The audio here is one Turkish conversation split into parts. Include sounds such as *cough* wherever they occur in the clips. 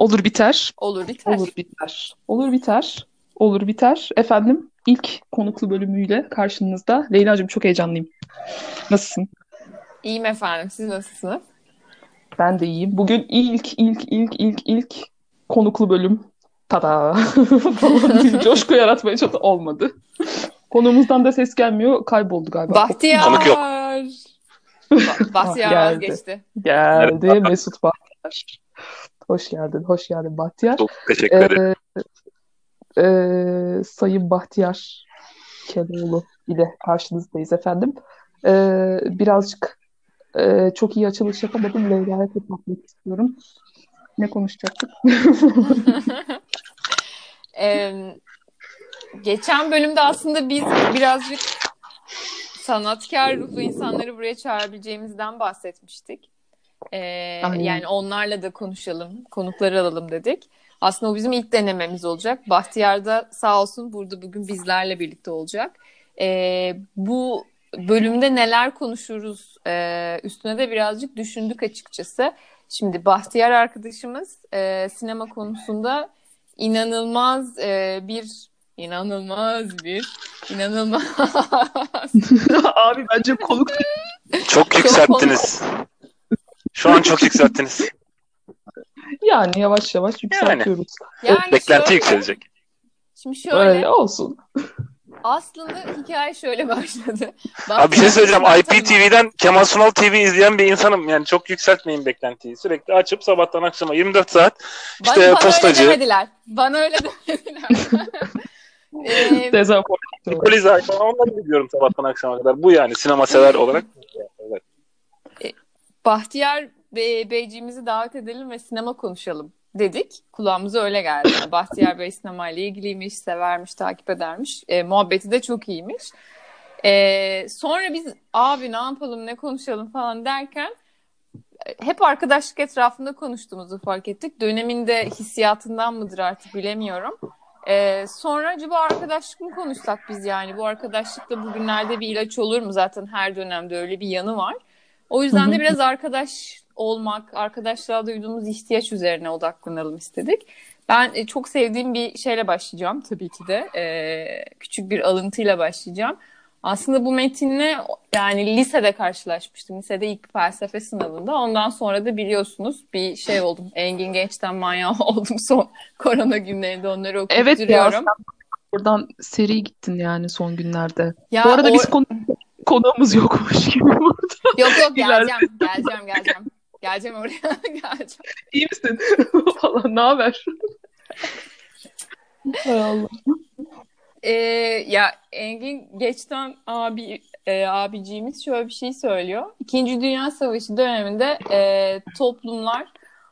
Olur biter. Olur biter. Olur biter. Olur biter. Olur biter. Efendim ilk konuklu bölümüyle karşınızda. Leyla'cığım çok heyecanlıyım. Nasılsın? İyiyim efendim. Siz nasılsınız? Ben de iyiyim. Bugün ilk ilk ilk ilk ilk konuklu bölüm. Tada! *laughs* falan bir *laughs* coşku yaratmaya çok olmadı. Konuğumuzdan da ses gelmiyor. Kayboldu galiba. Bahtiyar. Konuk yok. Ba- Bahtiyar *laughs* Geldi. vazgeçti. Geldi Mesut Bahtiyar. Hoş geldin. Hoş geldin Bahtiyar. Çok teşekkür ederim. Ee, e, Sayın Bahtiyar Keloğlu ile karşınızdayız efendim. Ee, birazcık e, çok iyi açılış yapamadım. Leyla'ya kapatmak istiyorum. Ne konuşacaktık? *laughs* Ee, geçen bölümde aslında biz birazcık sanatkar ruhlu insanları buraya çağırabileceğimizden bahsetmiştik. Aynen. yani onlarla da konuşalım, konukları alalım dedik. Aslında o bizim ilk denememiz olacak. Bahtiyar da sağ olsun burada bugün bizlerle birlikte olacak. Ee, bu bölümde neler konuşuruz ee, üstüne de birazcık düşündük açıkçası. Şimdi Bahtiyar arkadaşımız e, sinema konusunda inanılmaz e, bir inanılmaz bir inanılmaz *laughs* Abi bence konuk Çok yükselttiniz. Şu an çok yükselttiniz. *laughs* yani yavaş yavaş yükseltiyoruz. yani Beklenti şöyle, yükselecek. Şimdi şöyle Öyle olsun. aslında hikaye şöyle başladı. Abi bir şey söyleyeceğim. IPTV'den Kemal Sunal TV izleyen bir insanım. Yani çok yükseltmeyin beklentiyi. Sürekli açıp sabahtan akşama 24 saat Bana, işte bana postacı, öyle demediler. Bana öyle demediler. Ee, *laughs* Dezenformasyon. Polizay falan onları biliyorum sabahtan akşama kadar. Bu yani sinema sever olarak. Bahtiyar Bey, Beyciğimizi davet edelim ve sinema konuşalım dedik. Kulağımıza öyle geldi. Yani Bahtiyar Bey sinemayla ilgiliymiş, severmiş, takip edermiş. E, muhabbeti de çok iyiymiş. E, sonra biz abi ne yapalım, ne konuşalım falan derken e, hep arkadaşlık etrafında konuştuğumuzu fark ettik. Döneminde hissiyatından mıdır artık bilemiyorum. E, sonra acaba arkadaşlık mı konuşsak biz yani? Bu arkadaşlık da bugünlerde bir ilaç olur mu? Zaten her dönemde öyle bir yanı var. O yüzden Hı de biraz arkadaş olmak, arkadaşlığa duyduğumuz ihtiyaç üzerine odaklanalım istedik. Ben e, çok sevdiğim bir şeyle başlayacağım tabii ki de. E, küçük bir alıntıyla başlayacağım. Aslında bu metinle yani lisede karşılaşmıştım. Lisede ilk felsefe sınavında. Ondan sonra da biliyorsunuz bir şey oldum. Engin Genç'ten manyağı *laughs* oldum son korona günlerinde onları okuyup Evet duruyorum. sen buradan seri gittin yani son günlerde. Ya Bu arada o- biz konu konuğumuz yokmuş gibi burada. Yok yok geleceğim, geleceğim, geleceğim. Geleceğim oraya, *laughs* geleceğim. İyi misin? *laughs* falan ne haber? Hay Allah. Ee, ya Engin Geçten abi e, abiciğimiz şöyle bir şey söylüyor. İkinci Dünya Savaşı döneminde e, toplumlar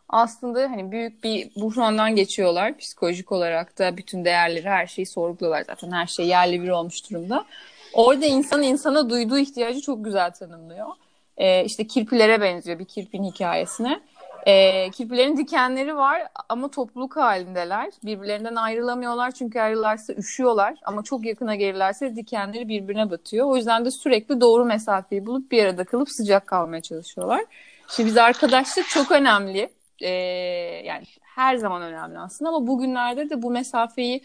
aslında hani büyük bir buhrandan geçiyorlar psikolojik olarak da bütün değerleri her şeyi sorguluyorlar zaten her şey yerli bir olmuş durumda. Orada insan insana duyduğu ihtiyacı çok güzel tanımlıyor. E, işte kirpilere benziyor bir kirpin hikayesine. E, kirpilerin dikenleri var ama topluluk halindeler. Birbirlerinden ayrılamıyorlar çünkü ayrılarsa üşüyorlar ama çok yakına gelirlerse dikenleri birbirine batıyor. O yüzden de sürekli doğru mesafeyi bulup bir arada kalıp sıcak kalmaya çalışıyorlar. Şimdi biz arkadaşlık çok önemli. E, yani her zaman önemli aslında ama bugünlerde de bu mesafeyi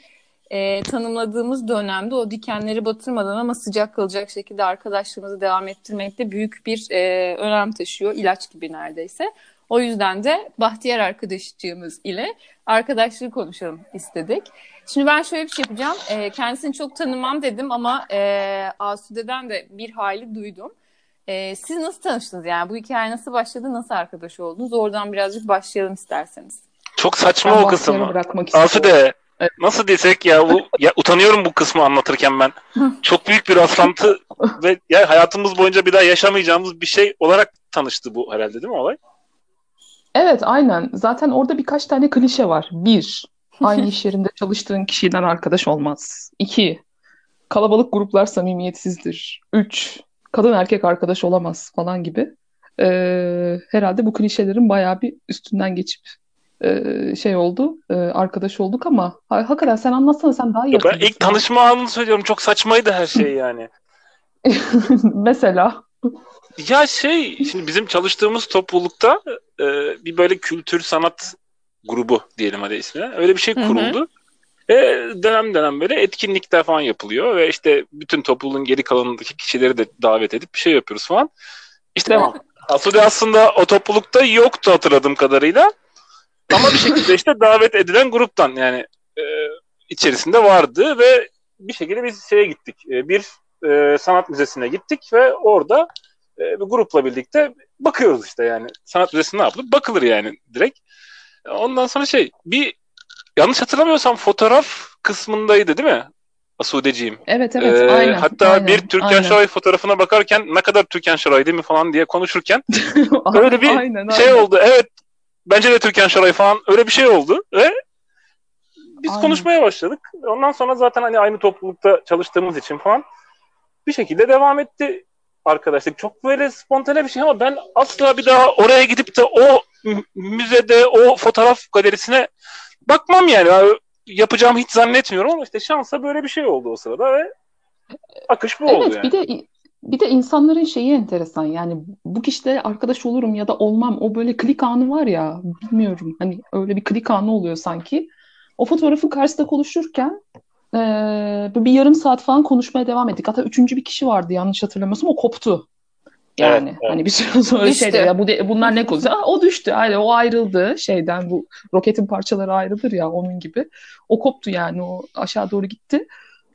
e, tanımladığımız dönemde o dikenleri batırmadan ama sıcak kalacak şekilde arkadaşlığımızı devam ettirmekte büyük bir e, önem taşıyor. ilaç gibi neredeyse. O yüzden de Bahtiyar arkadaşçığımız ile arkadaşlığı konuşalım istedik. Şimdi ben şöyle bir şey yapacağım. E, kendisini çok tanımam dedim ama e, Asude'den de bir hayli duydum. E, siz nasıl tanıştınız yani? Bu hikaye nasıl başladı? Nasıl arkadaş oldunuz? Oradan birazcık başlayalım isterseniz. Çok saçma Ben o istiyorum. Asude. Nasıl desek ya bu ya utanıyorum bu kısmı anlatırken ben. Çok büyük bir rastlantı ve ya hayatımız boyunca bir daha yaşamayacağımız bir şey olarak tanıştı bu herhalde değil mi olay? Evet, aynen. Zaten orada birkaç tane klişe var. Bir, aynı iş *laughs* yerinde çalıştığın kişiden arkadaş olmaz. İki, kalabalık gruplar samimiyetsizdir. Üç, kadın erkek arkadaş olamaz falan gibi. Ee, herhalde bu klişelerin bayağı bir üstünden geçip e, şey oldu, e, arkadaş olduk ama ha- hakikaten sen anlatsana sen daha iyi Ya ben ilk tanışma anını söylüyorum. Çok saçmaydı her şey *laughs* yani. *laughs* Mesela. Ya şey şimdi bizim çalıştığımız toplulukta e, bir böyle kültür sanat grubu diyelim hadi ismine. Öyle bir şey Hı hı. kuruldu. Ve dönem dönem böyle etkinlikler falan yapılıyor ve işte bütün topluluğun geri kalanındaki kişileri de davet edip bir şey yapıyoruz falan. İşte Devam. Asude aslında o toplulukta yoktu hatırladığım kadarıyla. Ama bir şekilde işte davet edilen gruptan yani e, içerisinde vardı ve bir şekilde biz şeye gittik. E, bir e, sanat müzesine gittik ve orada e, bir grupla birlikte bakıyoruz işte yani. Sanat müzesi ne yapılır? Bakılır yani direkt. Ondan sonra şey bir yanlış hatırlamıyorsam fotoğraf kısmındaydı değil mi? Asudeciğim. Evet evet Ee, aynen. hatta aynen, bir Türkan aynen. Şoray fotoğrafına bakarken ne kadar Türkan Şoray değil mi falan diye konuşurken *laughs* öyle bir Aynen, şey aynen. oldu. Evet bence de Türkan Şoray falan öyle bir şey oldu ve biz Aynen. konuşmaya başladık. Ondan sonra zaten hani aynı toplulukta çalıştığımız için falan bir şekilde devam etti arkadaşlık. Çok böyle spontane bir şey ama ben asla bir daha oraya gidip de o mü- müzede o fotoğraf galerisine bakmam yani. Ya, Yapacağımı hiç zannetmiyorum ama işte şansa böyle bir şey oldu o sırada ve akış bu oldu Evet yani. bir de bir de insanların şeyi enteresan yani bu kişiyle arkadaş olurum ya da olmam o böyle klik anı var ya bilmiyorum hani öyle bir klik anı oluyor sanki. O fotoğrafın karşısında konuşurken eee, bir yarım saat falan konuşmaya devam ettik. Hatta üçüncü bir kişi vardı yanlış hatırlamıyorsam o koptu. Yani Evet, evet. hani bir süre *laughs* sonra Düştü. şey dedi, ya bu de- bunlar ne konuşuyor? *laughs* Aa, o düştü. Hani o ayrıldı şeyden bu roketin parçaları ayrılır ya onun gibi. O koptu yani o aşağı doğru gitti.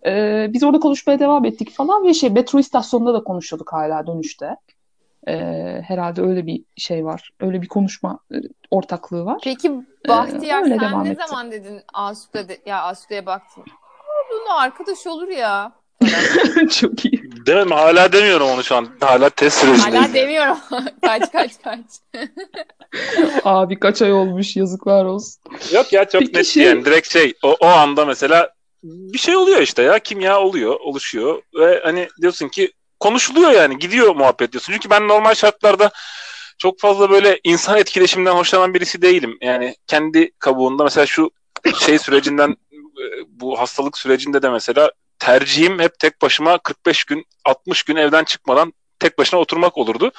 Ee, biz orada konuşmaya devam ettik falan ve şey metro istasyonunda da konuşuyorduk hala dönüşte. Ee, herhalde öyle bir şey var. Öyle bir konuşma e, ortaklığı var. Peki Bahtiyar öyle sen devam ne etti. zaman dedin Asude de, ya Asude'ye baktın. Bununla arkadaş olur ya. *laughs* Çok iyi. Demem hala demiyorum onu şu an. Hala test sürecindeyim. Hala demiyorum. *laughs* kaç kaç kaç. Abi kaç ay olmuş yazıklar olsun. Yok ya çok Peki net şey- yani direkt şey o, o anda mesela bir şey oluyor işte ya kimya oluyor oluşuyor ve hani diyorsun ki konuşuluyor yani gidiyor muhabbet diyorsun. Çünkü ben normal şartlarda çok fazla böyle insan etkileşiminden hoşlanan birisi değilim. Yani kendi kabuğunda mesela şu şey sürecinden bu hastalık sürecinde de mesela tercihim hep tek başıma 45 gün 60 gün evden çıkmadan tek başına oturmak olurdu.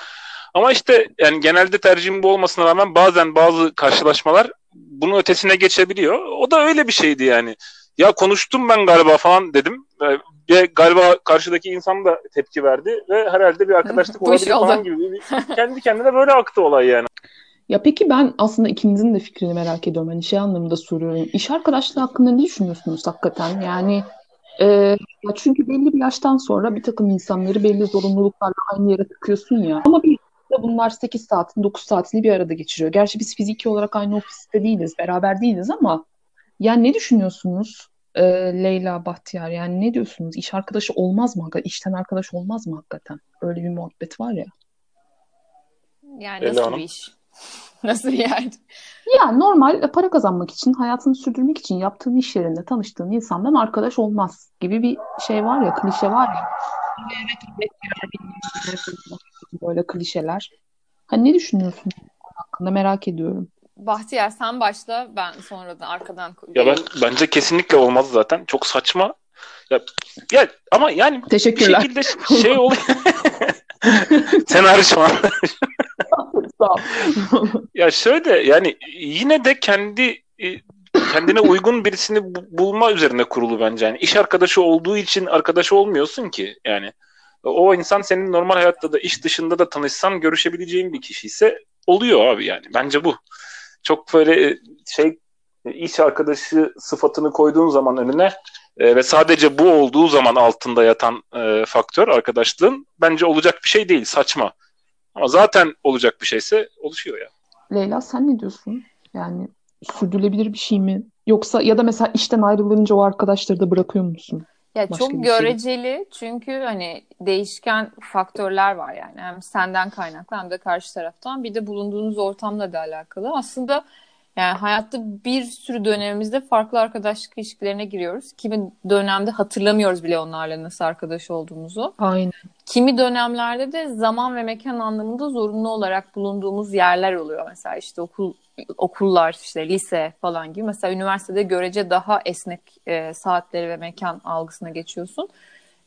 Ama işte yani genelde tercihim bu olmasına rağmen bazen bazı karşılaşmalar bunun ötesine geçebiliyor. O da öyle bir şeydi yani. Ya konuştum ben galiba falan dedim. Ve- Ve galiba karşıdaki insan da tepki verdi ve herhalde bir arkadaşlık *laughs* olabilir falan gibi. Bir- kendi kendine böyle aktı olay yani. Ya peki ben aslında ikinizin de fikrini merak ediyorum. Hani şey anlamında soruyorum. İş arkadaşlığı hakkında ne düşünüyorsunuz hakikaten? Yani e, çünkü belli bir yaştan sonra bir takım insanları belli zorunluluklarla aynı yere tıkıyorsun ya. Ama bir de bunlar 8 saatin 9 saatini bir arada geçiriyor. Gerçi biz fiziki olarak aynı ofiste değiliz, beraber değiliz ama yani ne düşünüyorsunuz e, Leyla Bahtiyar? Yani ne diyorsunuz? İş arkadaşı olmaz mı? İşten arkadaş olmaz mı hakikaten? Öyle bir muhabbet var ya. Yani Ela nasıl Hanım. bir iş? *laughs* Nasıl bir yer? Ya normal e, para kazanmak için, hayatını sürdürmek için yaptığın iş yerinde tanıştığın insandan arkadaş olmaz gibi bir şey var ya, klişe var ya. Böyle klişeler. Hani ne düşünüyorsun hakkında merak ediyorum. Bahtiyar sen başla ben sonradan arkadan Ya ben bence kesinlikle olmaz zaten. Çok saçma. Ya, ya ama yani bir Teşekkürler. şekilde şey oluyor. *laughs* Sen hariç falan. Sağ ol. Ya şöyle yani yine de kendi e, kendine uygun birisini bu- bulma üzerine kurulu bence. Yani iş arkadaşı olduğu için arkadaş olmuyorsun ki yani. O insan senin normal hayatta da iş dışında da tanışsan görüşebileceğin bir kişi ise oluyor abi yani. Bence bu. Çok böyle e, şey e, iş arkadaşı sıfatını koyduğun zaman önüne e, ve sadece bu olduğu zaman altında yatan e, faktör arkadaşlığın bence olacak bir şey değil. Saçma. Ama zaten olacak bir şeyse oluşuyor ya. Leyla sen ne diyorsun? Yani sürdürülebilir bir şey mi? Yoksa ya da mesela işten ayrılınca o arkadaşları da bırakıyor musun? Ya Başka çok şey. göreceli çünkü hani değişken faktörler var yani. Hem senden kaynaklı hem de karşı taraftan. Bir de bulunduğunuz ortamla da alakalı. Aslında yani hayatta bir sürü dönemimizde farklı arkadaşlık ilişkilerine giriyoruz. Kimi dönemde hatırlamıyoruz bile onlarla nasıl arkadaş olduğumuzu. Aynen. Kimi dönemlerde de zaman ve mekan anlamında zorunlu olarak bulunduğumuz yerler oluyor. Mesela işte okul okullar, işte lise falan gibi. Mesela üniversitede görece daha esnek e, saatleri ve mekan algısına geçiyorsun.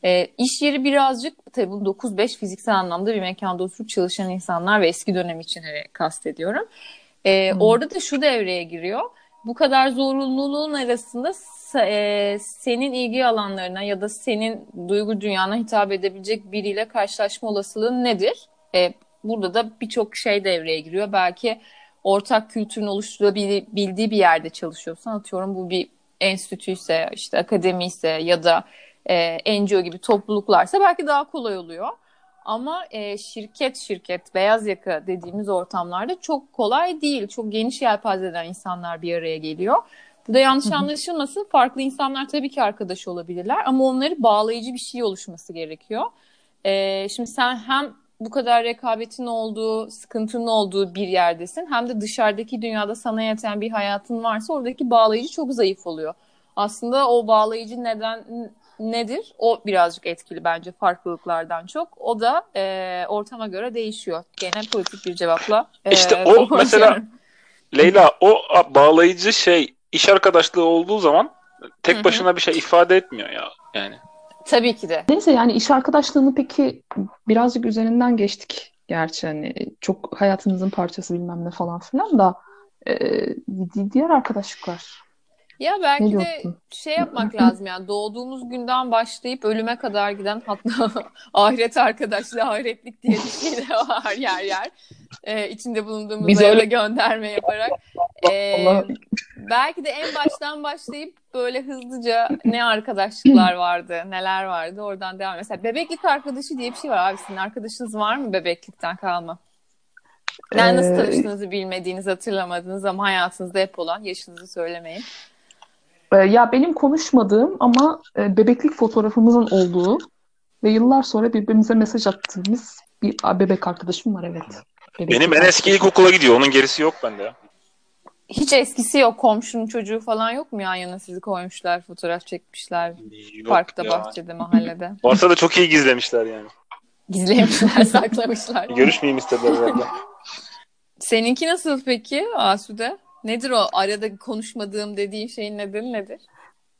E, iş yeri birazcık tabii bu 9-5 fiziksel anlamda bir mekanda oturup çalışan insanlar ve eski dönem için hani kastediyorum. E, hmm. Orada da şu devreye giriyor. Bu kadar zorunluluğun arasında e, senin ilgi alanlarına ya da senin duygu dünyana hitap edebilecek biriyle karşılaşma olasılığın nedir? E, burada da birçok şey devreye giriyor. Belki ortak kültürün oluşturabildiği bir yerde çalışıyorsan atıyorum bu bir enstitüyse işte akademi ise ya da e, NGO gibi topluluklarsa belki daha kolay oluyor. Ama e, şirket şirket beyaz yaka dediğimiz ortamlarda çok kolay değil. Çok geniş yelpazeden insanlar bir araya geliyor. Bu da yanlış anlaşılmasın. Farklı insanlar tabii ki arkadaş olabilirler ama onları bağlayıcı bir şey oluşması gerekiyor. E, şimdi sen hem bu kadar rekabetin olduğu, sıkıntının olduğu bir yerdesin. Hem de dışarıdaki dünyada sana yeten bir hayatın varsa oradaki bağlayıcı çok zayıf oluyor. Aslında o bağlayıcı neden nedir? O birazcık etkili bence farklılıklardan çok. O da e, ortama göre değişiyor. Gene politik bir cevapla. E, işte o *laughs* mesela Leyla o bağlayıcı şey iş arkadaşlığı olduğu zaman tek başına bir şey ifade etmiyor ya yani. Tabii ki de. Neyse yani iş arkadaşlığını peki birazcık üzerinden geçtik. Gerçi hani çok hayatınızın parçası bilmem ne falan filan da e, diğer arkadaşlıklar. Ya belki de şey yapmak lazım yani doğduğumuz günden başlayıp ölüme kadar giden hatta *laughs* ahiret arkadaşlığı ahiretlik diye bir şey de var yer yer. Ee, içinde bulunduğumuz Biz öyle gönderme yaparak. *laughs* Ee, belki de en baştan başlayıp böyle hızlıca ne arkadaşlıklar vardı, neler vardı oradan devam. Mesela bebeklik arkadaşı diye bir şey var abi. Sizin arkadaşınız var mı bebeklikten kalma? Yani nasıl ee, tanıştığınızı bilmediğiniz, hatırlamadığınız ama hayatınızda hep olan, yaşınızı söylemeyin. Ee, ya benim konuşmadığım ama e, bebeklik fotoğrafımızın olduğu ve yıllar sonra birbirimize mesaj attığımız bir bebek arkadaşım var evet. Bebeklik benim en eski ilkokula gidiyor. Onun gerisi yok bende. Hiç eskisi yok. Komşunun çocuğu falan yok mu yan yana sizi koymuşlar, fotoğraf çekmişler. Yok parkta, ya. bahçede, mahallede. *laughs* Varsa da çok iyi gizlemişler yani. Gizlemişler, *laughs* saklamışlar. Görüşmeyeyim istediler herhalde. Seninki nasıl peki Asude? Nedir o arada konuşmadığım dediğin şeyin nedeni nedir?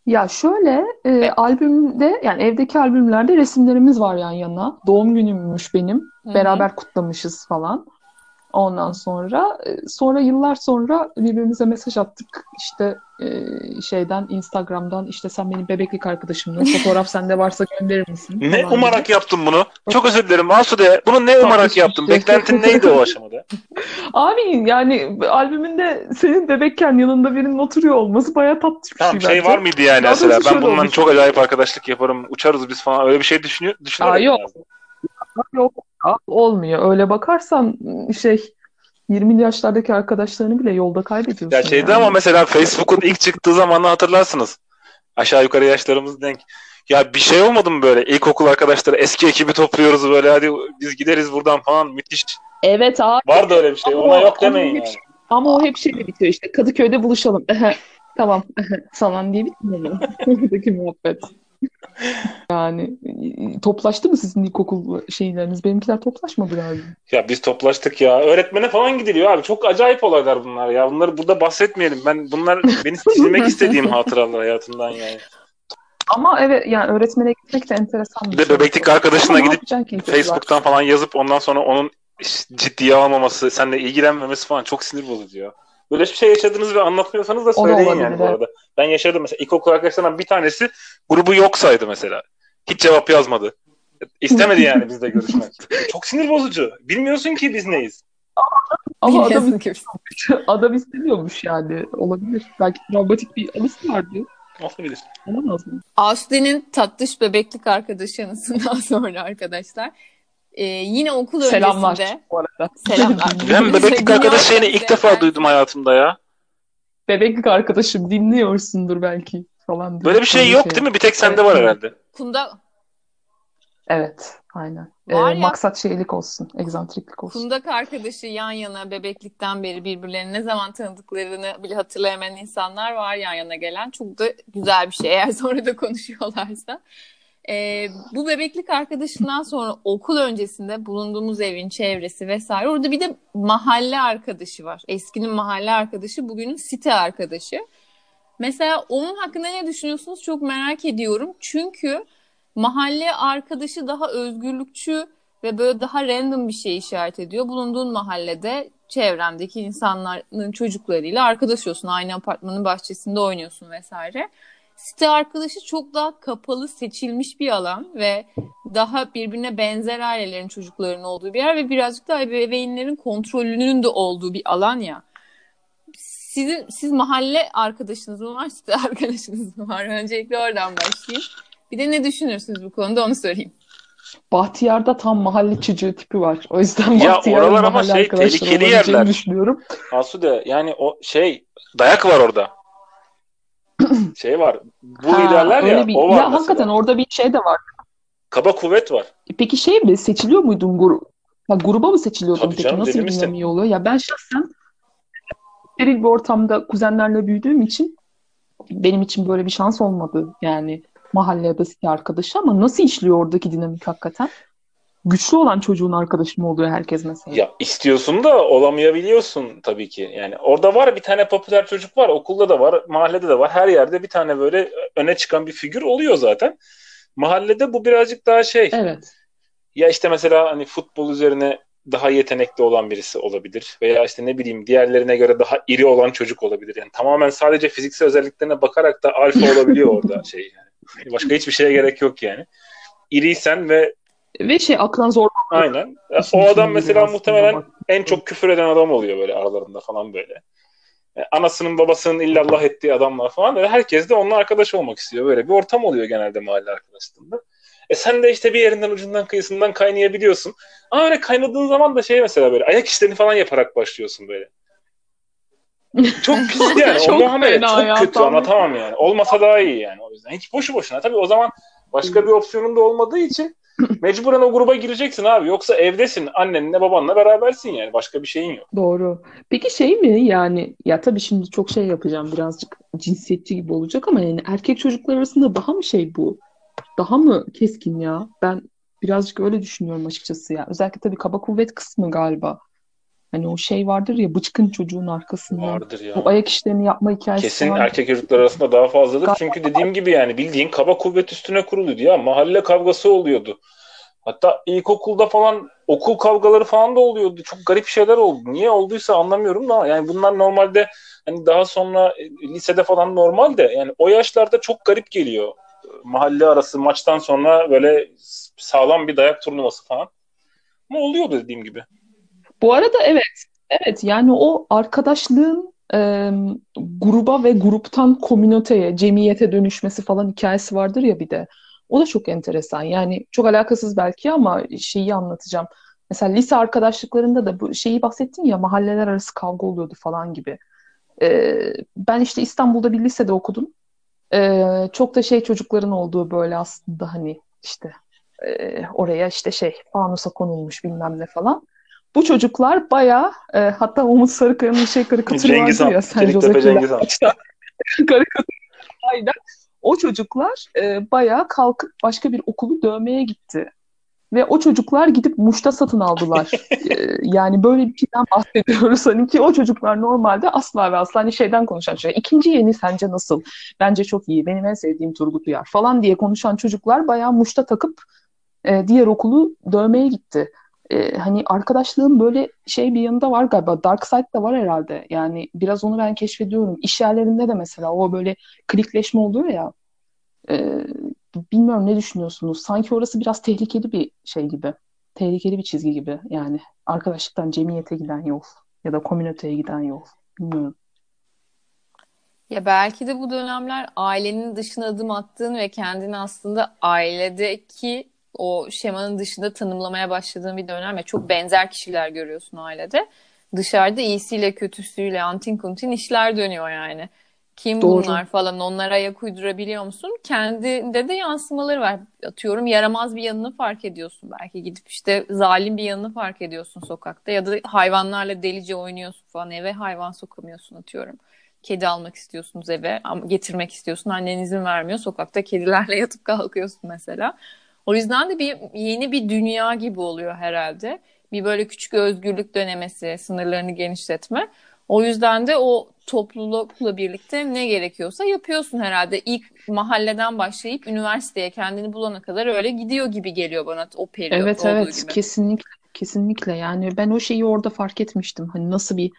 Ya şöyle e, albümde yani evdeki albümlerde resimlerimiz var yan yana. Doğum günümmüş benim. Hı-hı. Beraber kutlamışız falan. Ondan sonra e, sonra yıllar sonra birbirimize mesaj attık. İşte e, şeyden Instagram'dan işte sen benim bebeklik arkadaşımdın. Fotoğraf *laughs* sende varsa gönderir misin? Ne falan umarak diye. yaptın bunu? Çok özür dilerim Asude. Bunu ne umarak yaptın? Beklentin neydi o aşamada? *laughs* Abi yani albümünde senin bebekken yanında birinin oturuyor olması bayağı tatlı bir tamam, şey, şey var mıydı yani mesela? Ben bundan olmuş. çok acayip arkadaşlık yaparım. Uçarız biz falan. Öyle bir şey düşünüyor, düşünerek Aa, yok. Lazım. Yok olmuyor. Öyle bakarsan şey 20 yaşlardaki arkadaşlarını bile yolda kaybediyorsun. Ya şeydi yani. ama mesela Facebook'un ilk çıktığı zamanı hatırlarsınız. Aşağı yukarı yaşlarımız denk. Ya bir şey olmadı mı böyle? İlkokul arkadaşları eski ekibi topluyoruz böyle hadi biz gideriz buradan falan müthiş. Evet abi. Vardı öyle bir şey. Ama Ona yok demeyin yani. ama o hep şeyle bitiyor işte. Kadıköy'de buluşalım. *laughs* tamam. *laughs* falan diye bitmiyor. Buradaki *laughs* muhabbet. *laughs* Yani toplaştı mı sizin ilkokul şeyleriniz? Benimkiler toplaşmadı galiba. Ya biz toplaştık ya. Öğretmene falan gidiliyor abi. Çok acayip olaylar bunlar ya. Bunları burada bahsetmeyelim. Ben bunlar beni silmek *laughs* istediğim hatıralar hayatımdan yani. Ama evet yani öğretmene gitmek de enteresan. Bir de şey. bebeklik arkadaşına Ama gidip Facebook'tan falan yazıp ondan sonra onun ciddiye almaması, seninle ilgilenmemesi falan çok sinir bozucu ya. Böyle bir şey yaşadınız ve anlatmıyorsanız da söyleyin yani bu arada. Ben yaşadım mesela ilkokul arkadaşlarından bir tanesi grubu yok saydı mesela. Hiç cevap yazmadı. İstemedi yani bizle görüşmek. *laughs* Çok sinir bozucu. Bilmiyorsun ki biz neyiz. Ama adam, istemiyormuş. *laughs* adam istemiyormuş yani. Olabilir. Belki travmatik bir anısı vardı. Olabilir. Olamaz mı? Aslı'nın tatlış bebeklik arkadaşı anısından *laughs* sonra arkadaşlar ee, yine okul Selamlar öncesinde. bu arada. Selamlar. *laughs* Ben bebeklik arkadaş şeyini ilk defa duydum hayatımda ya. Bebeklik arkadaşım dinliyorsundur belki falan. Böyle bir şey yok şey. değil mi? Bir tek sende evet. var herhalde. Kunda Evet, aynen. Ee, ya, maksat şeylik olsun, egzantriklik olsun. Kundak arkadaşı yan yana bebeklikten beri birbirlerini ne zaman tanıdıklarını bile hatırlayamayan insanlar var yan yana gelen. Çok da güzel bir şey eğer *laughs* sonra da konuşuyorlarsa. E, bu bebeklik arkadaşından sonra okul öncesinde bulunduğumuz evin çevresi vesaire. Orada bir de mahalle arkadaşı var. Eskinin mahalle arkadaşı, bugünün site arkadaşı. Mesela onun hakkında ne düşünüyorsunuz çok merak ediyorum. Çünkü mahalle arkadaşı daha özgürlükçü ve böyle daha random bir şey işaret ediyor. Bulunduğun mahallede çevremdeki insanların çocuklarıyla arkadaş olsun. Aynı apartmanın bahçesinde oynuyorsun vesaire. Site arkadaşı çok daha kapalı, seçilmiş bir alan ve daha birbirine benzer ailelerin çocuklarının olduğu bir yer ve birazcık da ebeveynlerin kontrolünün de olduğu bir alan ya. Sizin siz mahalle arkadaşınız mı var, site *laughs* arkadaşınız mı var? Öncelikle oradan başlayayım. Bir de ne düşünürsünüz bu konuda onu söyleyeyim. Bahtiyar'da tam mahalle çocuğu tipi var. O yüzden Ya Bahtiyar'ın oralar ama mahalle şey, arkadaşları tehlikeli yerler. düşünüyorum. Asude yani o şey dayak var orada. *clears throat* şey var. Bu Ha, liderler ya bir... o var ya mesela. hakikaten orada bir şey de var. Kaba kuvvet var. Peki şey mi seçiliyor muydun grup? Ha, gruba mı seçiliyordun Tabii peki? canım, Nasıl bir dinamiği oluyor? Ya ben şahsen steril bir ortamda kuzenlerle büyüdüğüm için benim için böyle bir şans olmadı. Yani mahalle ya da site arkadaşı ama nasıl işliyor oradaki dinamik hakikaten? Güçlü olan çocuğun arkadaşı mı oluyor herkes mesela? Ya istiyorsun da olamayabiliyorsun tabii ki. Yani orada var bir tane popüler çocuk var. Okulda da var, mahallede de var. Her yerde bir tane böyle öne çıkan bir figür oluyor zaten. Mahallede bu birazcık daha şey. Evet. Ya işte mesela hani futbol üzerine daha yetenekli olan birisi olabilir. Veya işte ne bileyim diğerlerine göre daha iri olan çocuk olabilir. Yani tamamen sadece fiziksel özelliklerine bakarak da alfa olabiliyor orada *laughs* şey yani. Başka hiçbir şeye gerek yok yani. İriysen ve Ve şey akran zor. aynen. O adam mesela muhtemelen en çok küfür eden adam oluyor böyle aralarında falan böyle. Yani anasının babasının illallah ettiği adamlar falan böyle herkes de onunla arkadaş olmak istiyor. Böyle bir ortam oluyor genelde mahalle arkadaşlığında. E sen de işte bir yerinden ucundan kıyısından kaynayabiliyorsun. Ama öyle kaynadığın zaman da şey mesela böyle ayak işlerini falan yaparak başlıyorsun böyle. Çok *laughs* pis yani. Çok o fena çok ya, kötü tam- anlatamam yani. Olmasa daha iyi yani o yüzden. Hiç boşu boşuna. Tabii o zaman başka bir opsiyonun da olmadığı için mecburen o gruba gireceksin abi. Yoksa evdesin annenle babanla berabersin yani. Başka bir şeyin yok. Doğru. Peki şey mi yani ya tabii şimdi çok şey yapacağım birazcık cinsiyetçi gibi olacak ama yani erkek çocuklar arasında daha mı şey bu? Daha mı keskin ya? Ben birazcık öyle düşünüyorum açıkçası ya. Özellikle tabii kaba kuvvet kısmı galiba. Hani o şey vardır ya bıçkın çocuğun arkasından. Vardır ya. Bu ayak işlerini yapma hikayesi Kesin falan. erkek çocuklar arasında daha fazladır. Galiba. Çünkü dediğim gibi yani bildiğin kaba kuvvet üstüne kuruluydu ya. Mahalle kavgası oluyordu. Hatta ilkokulda falan okul kavgaları falan da oluyordu. Çok garip şeyler oldu. Niye olduysa anlamıyorum da yani bunlar normalde hani daha sonra e, lisede falan normal de yani o yaşlarda çok garip geliyor. Mahalle arası maçtan sonra böyle sağlam bir dayak turnuvası falan. Ama oluyordu dediğim gibi. Bu arada evet, evet yani o arkadaşlığın e, gruba ve gruptan komüniteye, cemiyete dönüşmesi falan hikayesi vardır ya bir de. O da çok enteresan. Yani çok alakasız belki ama şeyi anlatacağım. Mesela lise arkadaşlıklarında da bu şeyi bahsettin ya mahalleler arası kavga oluyordu falan gibi. E, ben işte İstanbul'da bir lisede okudum. E, çok da şey çocukların olduğu böyle aslında hani işte e, oraya işte şey fanusa konulmuş bilmem ne falan. Bu çocuklar bayağı e, hatta Umut Sarıkaya'nın şey karikatürü Cengiz vardır Han. ya Sen Çeliktepe Joseph'le Cengiz Han. *laughs* maçta karikatür. Aynen. O çocuklar e, bayağı kalkıp başka bir okulu dövmeye gitti. Ve o çocuklar gidip muşta satın aldılar. *laughs* E, yani böyle bir şeyden bahsediyoruz. Hani ki o çocuklar normalde asla ve asla hani şeyden konuşan çocuklar. İkinci yeni sence nasıl? Bence çok iyi. Benim en sevdiğim Turgut Uyar falan diye konuşan çocuklar bayağı muşta takıp e, diğer okulu dövmeye gitti. E, hani arkadaşlığın böyle şey bir yanında var galiba. Dark side da var herhalde. Yani biraz onu ben keşfediyorum. İş yerlerinde de mesela o böyle klikleşme oluyor ya. E, bilmiyorum ne düşünüyorsunuz? Sanki orası biraz tehlikeli bir şey gibi. Tehlikeli bir çizgi gibi. Yani arkadaşlıktan cemiyete giden yol ya da komüniteye giden yol. Bilmiyorum. Ya belki de bu dönemler ailenin dışına adım attığın ve kendini aslında ailedeki o şemanın dışında tanımlamaya başladığın bir dönem ve çok benzer kişiler görüyorsun ailede. Dışarıda iyisiyle kötüsüyle antin kuntin işler dönüyor yani. Kim Doğru. bunlar falan onlara ayak uydurabiliyor musun? Kendinde de yansımaları var. Atıyorum yaramaz bir yanını fark ediyorsun belki gidip işte zalim bir yanını fark ediyorsun sokakta ya da hayvanlarla delice oynuyorsun falan eve hayvan sokamıyorsun atıyorum. Kedi almak istiyorsunuz eve getirmek istiyorsun annen izin vermiyor sokakta kedilerle *laughs* yatıp kalkıyorsun mesela. O yüzden de bir yeni bir dünya gibi oluyor herhalde. Bir böyle küçük özgürlük dönemesi, sınırlarını genişletme. O yüzden de o toplulukla birlikte ne gerekiyorsa yapıyorsun herhalde. İlk mahalleden başlayıp üniversiteye kendini bulana kadar öyle gidiyor gibi geliyor bana o periyot Evet olduğu evet gibi. kesinlikle. Kesinlikle yani ben o şeyi orada fark etmiştim. Hani nasıl bir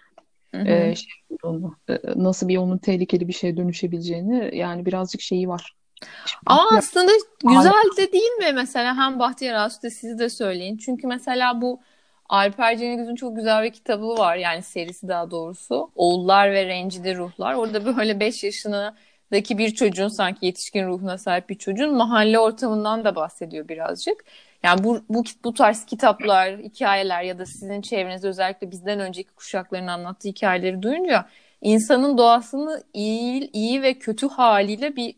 Hı hı. e, şey olduğunu, nasıl bir onun tehlikeli bir şeye dönüşebileceğini yani birazcık şeyi var. Ama Ya, aslında güzel de değil mi mesela hem Bahtiyar Asude siz de söyleyin. Çünkü mesela bu Alper Cenegiz'in çok güzel bir kitabı var yani serisi daha doğrusu. Oğullar ve Rencide Ruhlar. Orada böyle 5 yaşındaki bir çocuğun sanki yetişkin ruhuna sahip bir çocuğun mahalle ortamından da bahsediyor birazcık. Yani bu, bu, bu tarz kitaplar, hikayeler ya da sizin çevrenizde özellikle bizden önceki kuşakların anlattığı hikayeleri duyunca insanın doğasını iyi, iyi ve kötü haliyle bir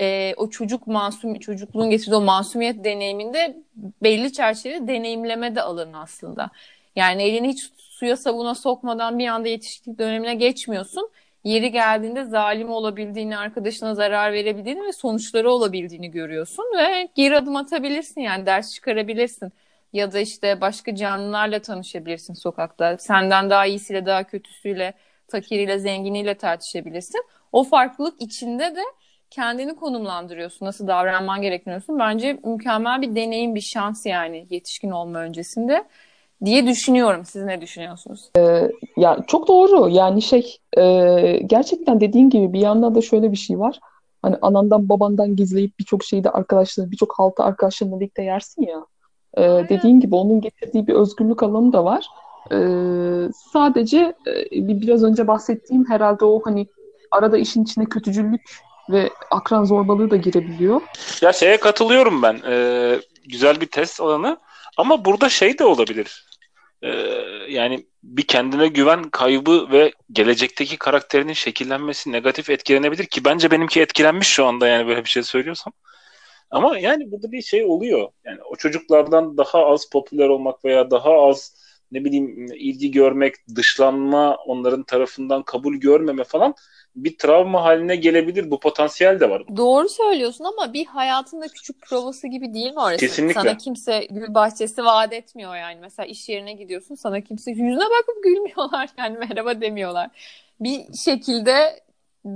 e, o çocuk masum çocukluğun getirdiği o masumiyet deneyiminde belli çerçevede deneyimleme de alın aslında. Yani elini hiç suya sabuna sokmadan bir anda yetişkinlik dönemine geçmiyorsun. Yeri geldiğinde zalim olabildiğini, arkadaşına zarar verebildiğini ve sonuçları olabildiğini görüyorsun ve geri adım atabilirsin yani ders çıkarabilirsin. Ya da işte başka canlılarla tanışabilirsin sokakta. Senden daha iyisiyle, daha kötüsüyle, fakiriyle, zenginiyle tartışabilirsin. O farklılık içinde de kendini konumlandırıyorsun. Nasıl davranman gerektiğini Bence mükemmel bir deneyim, bir şans yani yetişkin olma öncesinde diye düşünüyorum. Siz ne düşünüyorsunuz? Ya çok doğru. Yani şey e, gerçekten dediğin gibi bir yandan da şöyle bir şey var. Hani anandan babandan gizleyip birçok şeyi de arkadaşların, birçok halta arkadaşlarınla birlikte yersin ya. E, dediğin gibi onun getirdiği bir özgürlük alanı da var. E, sadece e, biraz önce bahsettiğim herhalde o hani arada işin içine kötücüllük ve akran zorbalığı da girebiliyor. Ya şeye katılıyorum ben. Ee, güzel bir test alanı. Ama burada şey de olabilir. Ee, yani bir kendine güven kaybı ve gelecekteki karakterinin şekillenmesi negatif etkilenebilir ki bence benimki etkilenmiş şu anda yani böyle bir şey söylüyorsam. Ama yani burada bir şey oluyor. Yani o çocuklardan daha az popüler olmak veya daha az ne bileyim ilgi görmek, dışlanma, onların tarafından kabul görmeme falan bir travma haline gelebilir. Bu potansiyel de var. Doğru söylüyorsun ama bir hayatında küçük provası gibi değil mi orası? Kesinlikle. Sana kimse gül bahçesi vaat etmiyor yani. Mesela iş yerine gidiyorsun sana kimse yüzüne bakıp gülmüyorlar *laughs* yani merhaba demiyorlar. Bir şekilde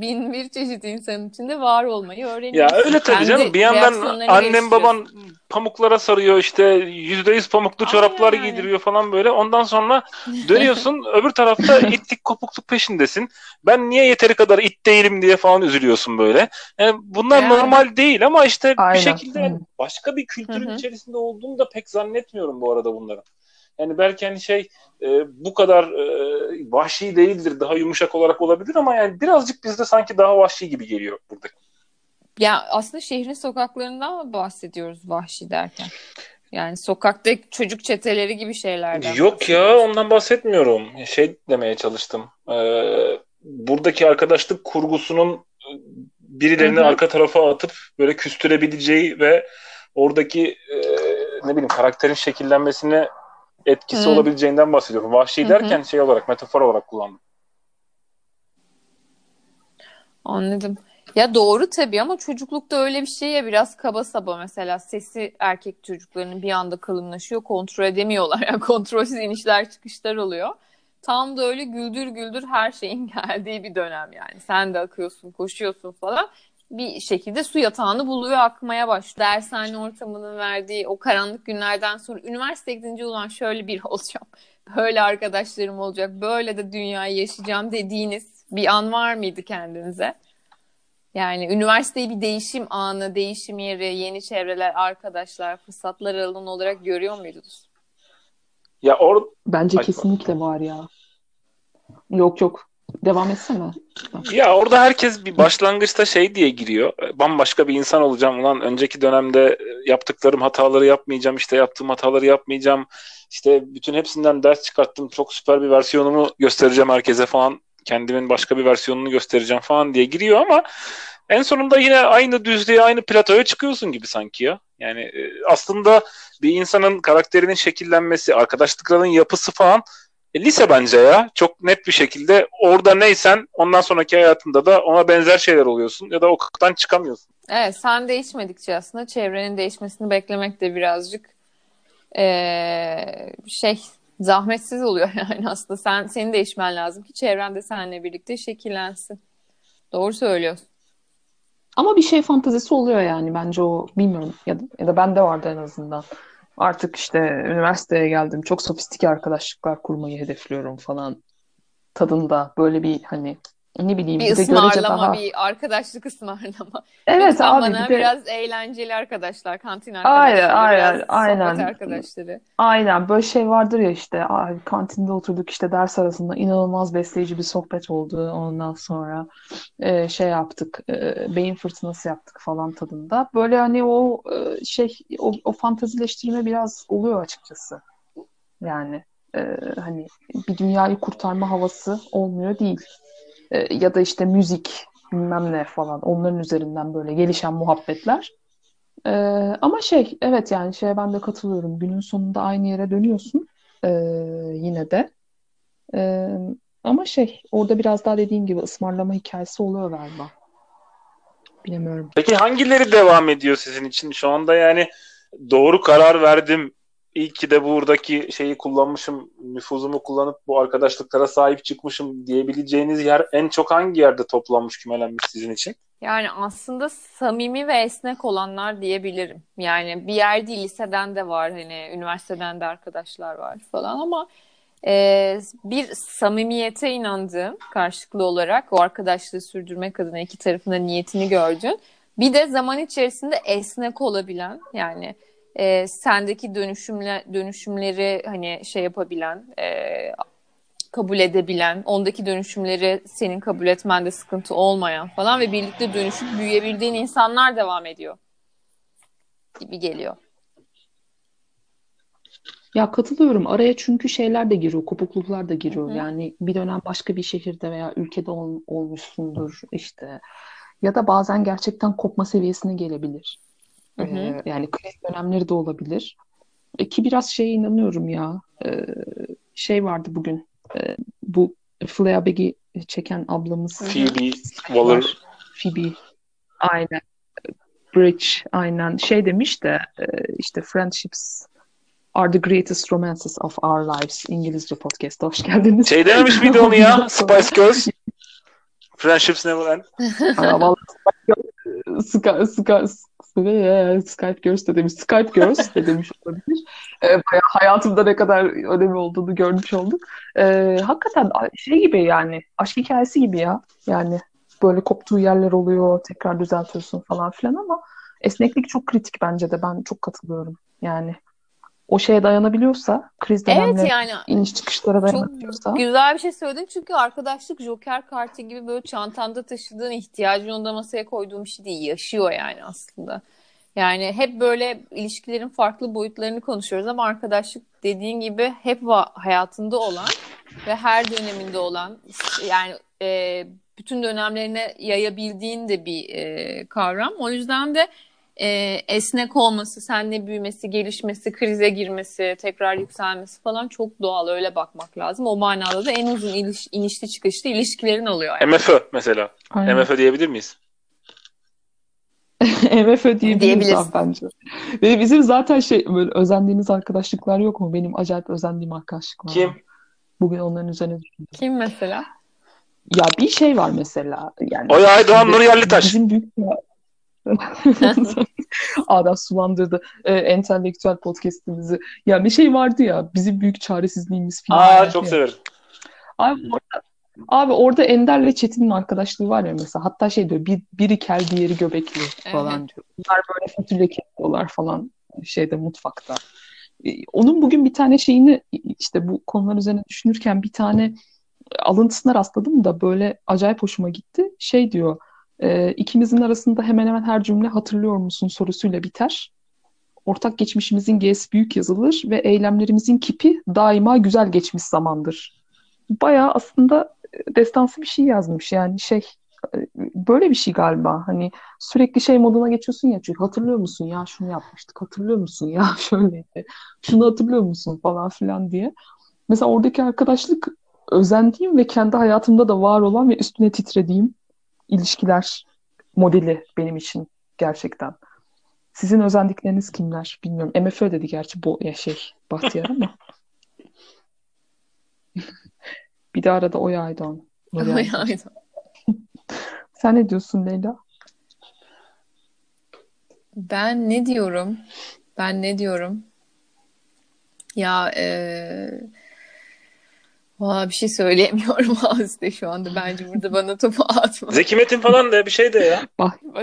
bin bir çeşit insanın içinde var olmayı öğreniyorsun. Ya öyle tabii Kendi canım. Bir yandan annem baban pamuklara sarıyor işte yüzde yüz pamuklu çoraplar yani. giydiriyor falan böyle. Ondan sonra *laughs* dönüyorsun öbür tarafta itlik kopukluk peşindesin. Ben niye yeteri kadar it değilim diye falan üzülüyorsun böyle. Yani bunlar yani. normal değil ama işte Aynen. bir şekilde başka bir kültürün Hı-hı. içerisinde olduğunu da pek zannetmiyorum bu arada bunların. Yani belki hani şey e, bu kadar e, vahşi değildir, daha yumuşak olarak olabilir ama yani birazcık bizde sanki daha vahşi gibi geliyor burada. Ya aslında şehrin sokaklarından bahsediyoruz vahşi derken. Yani sokakta çocuk çeteleri gibi şeylerden. Yok ya ondan bahsetmiyorum. Şey demeye çalıştım. Ee, buradaki arkadaşlık kurgusunun birilerini Hı-hı. arka tarafa atıp böyle küstürebileceği ve oradaki e, ne bileyim karakterin şekillenmesine etkisi Hı. olabileceğinden bahsediyorum. Vahşi Hı-hı. derken şey olarak, metafor olarak kullandım. Anladım. Ya doğru tabii ama çocuklukta öyle bir şey ya biraz kaba saba mesela sesi erkek çocuklarının bir anda kalınlaşıyor kontrol edemiyorlar. *laughs* Yani kontrolsüz inişler çıkışlar oluyor. Tam da öyle güldür güldür her şeyin *laughs* geldiği bir dönem yani. Sen de akıyorsun, koşuyorsun falan bir şekilde su yatağını buluyor akmaya başlıyor. Dershane ortamının verdiği o karanlık günlerden sonra üniversite gidince ulan şöyle bir *laughs* olacağım. Böyle arkadaşlarım olacak. Böyle de dünyayı yaşayacağım dediğiniz bir an var mıydı kendinize? Yani üniversiteyi bir değişim anı, değişim yeri, yeni çevreler, arkadaşlar, fırsatlar alanı olarak görüyor muydunuz? Ya or Bence Ay, kesinlikle var ya. Yok yok. Devam etsene. Ya orada herkes bir başlangıçta şey diye giriyor. Bambaşka bir insan olacağım ulan. Önceki dönemde yaptıklarım hataları yapmayacağım. işte yaptığım hataları yapmayacağım. İşte bütün hepsinden ders çıkarttım. Çok süper bir versiyonumu göstereceğim herkese falan. Kendimin başka bir versiyonunu göstereceğim falan diye giriyor ama en sonunda yine aynı düzlüğe, aynı platoya çıkıyorsun gibi sanki ya. Yani e, aslında bir insanın karakterinin şekillenmesi, arkadaşlıkların yapısı falan e, lise bence ya. Çok net bir şekilde orada neysen ondan sonraki hayatında da ona benzer şeyler oluyorsun ya da o kıktan çıkamıyorsun. Evet sen değişmedikçe aslında çevrenin değişmesini beklemek de birazcık ee, şey zahmetsiz oluyor *laughs* yani aslında sen senin değişmen lazım ki çevren de seninle birlikte şekillensin. Doğru söylüyorsun. Ama bir şey fantazisi oluyor yani bence o bilmiyorum ya da, ya da bende vardı en azından. Artık işte üniversiteye geldim. Çok sofistike arkadaşlıklar kurmayı hedefliyorum falan tadında böyle bir hani ne bileyim Bir ısmarlama, daha bir arkadaşlık ısmarlama. *laughs* evet Lütfen abi bana bir de biraz eğlenceli arkadaşlar, kantin arkadaşları, aynen biraz sohbet aynen arkadaşları. aynen böyle şey vardır ya işte abi kantinde oturduk işte ders arasında inanılmaz besleyici bir sohbet oldu ondan sonra e, şey yaptık e, beyin fırtınası yaptık falan tadında böyle hani o e, şey o, o fantazileştirme biraz oluyor açıkçası yani e, hani bir dünyayı kurtarma havası olmuyor değil E, ya da işte müzik bilmem ne falan onların üzerinden böyle gelişen muhabbetler ee, ama şey evet yani şeye ben de katılıyorum. Günün sonunda aynı yere dönüyorsun ee, yine de. Ee, ama şey orada biraz daha dediğim gibi ısmarlama hikayesi oluyor galiba. Bilemiyorum. Peki hangileri devam ediyor sizin için? Şu anda yani doğru karar verdim. İyi ki de buradaki şeyi kullanmışım, nüfuzumu kullanıp bu arkadaşlıklara sahip çıkmışım diyebileceğiniz yer en çok hangi yerde toplanmış, kümelenmiş sizin için? Yani aslında samimi ve esnek olanlar diyebilirim. Yani bir yer değil, liseden de var, hani üniversiteden de arkadaşlar var falan ama e, bir samimiyete inandığım karşılıklı olarak o arkadaşlığı sürdürmek adına iki tarafında niyetini gördün. Bir de zaman içerisinde esnek olabilen yani e, sendeki dönüşümle dönüşümleri hani şey yapabilen, e, kabul edebilen, ondaki dönüşümleri senin kabul etmende sıkıntı olmayan falan ve birlikte dönüşüp büyüyebildiğin insanlar devam ediyor gibi geliyor. Ya katılıyorum. Araya çünkü şeyler de giriyor, kopukluklar da giriyor. Hı hı. Yani bir dönem başka bir şehirde veya ülkede ol- olmuşsundur işte. Ya da bazen gerçekten kopma seviyesine gelebilir. Hı hı. Yani kriz dönemleri de olabilir. E, ki biraz şeye inanıyorum ya. Şey vardı bugün. Bu Fleabag'i çeken ablamız. Phoebe. Waller Phoebe. Aynen. Bridge. Aynen. Şey demiş de işte friendships are the greatest romances of our lives. İngilizce podcast'a hoş geldiniz. şey dememiş miydi onu ya? *laughs* Spice Girls. Friendships Never End. *laughs* Aa, vallahi Skype, Skype, Skype, Girls de demiş. Skype Girls de demiş olabilir. Ee, bayağı hayatımda ne kadar önemli olduğunu görmüş olduk. Ee, hakikaten şey gibi yani aşk hikayesi gibi ya. Yani böyle koptuğu yerler oluyor, tekrar düzeltiyorsun falan filan ama esneklik çok kritik bence de. Ben çok katılıyorum. Yani o şeye dayanabiliyorsa, kriz Evet dönemleri, yani iniş çıkışlara çok dayanabiliyorsa güzel bir şey söyledin çünkü arkadaşlık joker kartı gibi böyle çantanda taşıdığın ihtiyacın onda masaya koyduğun bir şey değil. Yaşıyor yani aslında. Yani hep böyle ilişkilerin farklı boyutlarını konuşuyoruz ama arkadaşlık dediğin gibi hep hayatında olan ve her döneminde olan yani e, bütün dönemlerine yayabildiğin de bir e, kavram. O yüzden de e, esnek olması, seninle büyümesi, gelişmesi, krize girmesi, tekrar yükselmesi falan çok doğal. Öyle bakmak lazım. O manada da en uzun iliş, inişli çıkışlı ilişkilerin oluyor yani. MFÖ mesela. aynen. MFÖ diyebilir miyiz? *laughs* MF ödeyebiliriz Diyebiliriz. bence. Ve bizim zaten şey böyle özendiğimiz arkadaşlıklar yok mu? Benim acayip özendiğim arkadaşlıklar Kim? var. Bugün onların üzerine düşündüm. Kim mesela? Ya bir şey var mesela yani Oya Aydoğan, Nur Yerlitaş. bizim büyük *laughs* Adam sulandırdı e, entelektüel podcast'imizi. Ya bir şey vardı ya bizim büyük çaresizliğimiz filmi Aa çok ya. severim. Abi orada, abi orada Ender'le Çetin'in arkadaşlığı var ya mesela. Hatta şey diyor bir, biri kel diğeri göbekli falan Evet. diyor. Bunlar böyle fasulye kesiyorlar falan şeyde mutfakta. E, Onun bugün bir tane şeyini işte bu konular üzerine düşünürken bir tane alıntısına rastladım da böyle acayip hoşuma gitti. Şey diyor e, ikimizin arasında hemen hemen her cümle hatırlıyor musun sorusuyla biter. Ortak geçmişimizin G'si büyük yazılır ve eylemlerimizin kipi daima güzel geçmiş zamandır. Bayağı aslında e, destansı bir şey yazmış yani şey e, böyle bir şey galiba hani sürekli şey moduna geçiyorsun ya çünkü hatırlıyor musun ya şunu yapmıştık hatırlıyor musun ya *laughs* şöyleydi şunu hatırlıyor musun falan filan diye. Mesela oradaki arkadaşlık özendiğim ve kendi hayatımda da var olan ve üstüne titrediğim ilişkiler modeli benim için gerçekten. Sizin özendikleriniz kimler bilmiyorum. MFÖ dedi gerçi bu ya şey Bahtiyar ama. *laughs* Bir de arada Oya Aydoğan. Yerlitaş. Yani. *laughs* Sen ne diyorsun Leyla? Ben ne diyorum? Ben ne diyorum? Ya e, Valla bir şey söyleyemiyorum *laughs* Aziz'de şu anda. Bence burada bana topu atma. Zeki Metin falan da bir şey de ya.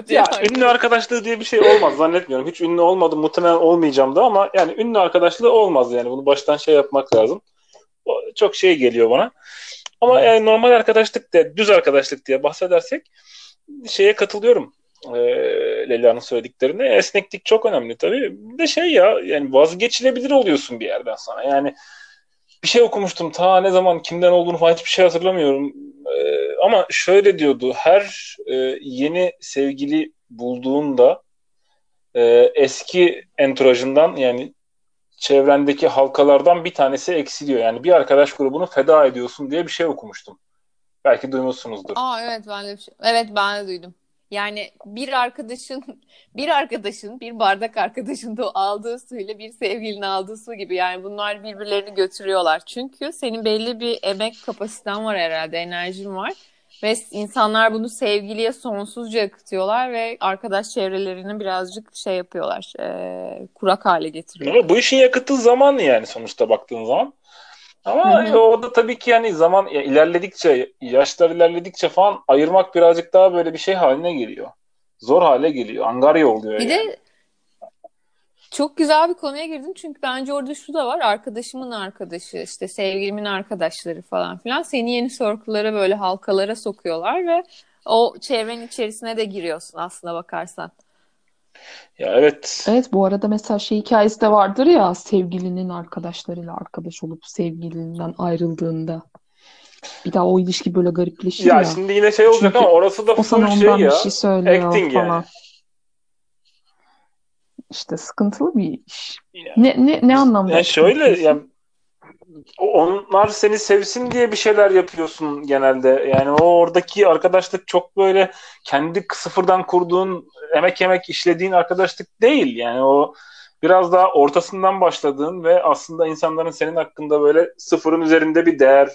ya ünlü arkadaşlığı diye bir şey olmaz zannetmiyorum. Hiç ünlü olmadım muhtemelen olmayacağım da ama yani ünlü arkadaşlığı olmaz yani. Bunu baştan şey yapmak lazım. O çok şey geliyor bana. Ama yani normal arkadaşlık diye, düz arkadaşlık diye bahsedersek şeye katılıyorum. E, Leyla'nın söylediklerine. Esneklik çok önemli tabii. Bir de şey ya yani vazgeçilebilir oluyorsun bir yerden sonra. Yani bir şey okumuştum ta ne zaman kimden olduğunu falan hiçbir şey hatırlamıyorum. Ee, ama şöyle diyordu her e, yeni sevgili bulduğunda e, eski entourajından yani çevrendeki halkalardan bir tanesi eksiliyor. Yani bir arkadaş grubunu feda ediyorsun diye bir şey okumuştum. Belki duymuşsunuzdur. Aa evet ben de bir şey. Evet ben de duydum. Yani bir arkadaşın *laughs* bir arkadaşın bir bardak arkadaşın da aldığı suyla bir sevgilinin aldığı su gibi yani bunlar birbirlerini götürüyorlar. Çünkü senin belli bir emek kapasiten var herhalde enerjin var ve insanlar bunu sevgiliye sonsuzca akıtıyorlar ve arkadaş çevrelerini birazcık şey yapıyorlar e, kurak hale getiriyorlar. Bu işin yakıtı zaman yani sonuçta baktığın zaman. Ama Hı-hı. o da tabii ki yani zaman ya ilerledikçe, yaşlar ilerledikçe falan ayırmak birazcık daha böyle bir şey haline geliyor. Zor hale geliyor. Angarya oluyor. Bir yani. de çok güzel bir konuya girdin çünkü bence orada şu da var. Arkadaşımın arkadaşı, işte sevgilimin arkadaşları falan filan seni yeni circle'lara böyle halkalara sokuyorlar ve o çevrenin içerisine de giriyorsun aslına bakarsan. Ya evet. Evet bu arada mesela şey hikayesi de vardır ya sevgilinin arkadaşlarıyla arkadaş olup sevgilinden ayrıldığında bir daha o ilişki böyle garipleşir ya. Ya şimdi yine şey olacak Çünkü ama orası da full şey ya. bir şey söylüyor acting falan. Yani. İşte sıkıntılı bir iş. Ya. Ne ne ne anlamda? Yani şöyle yani onlar seni sevsin diye bir şeyler yapıyorsun genelde. Yani o oradaki arkadaşlık çok böyle kendi sıfırdan kurduğun, emek emek işlediğin arkadaşlık değil. Yani o biraz daha ortasından başladığın ve aslında insanların senin hakkında böyle sıfırın üzerinde bir değer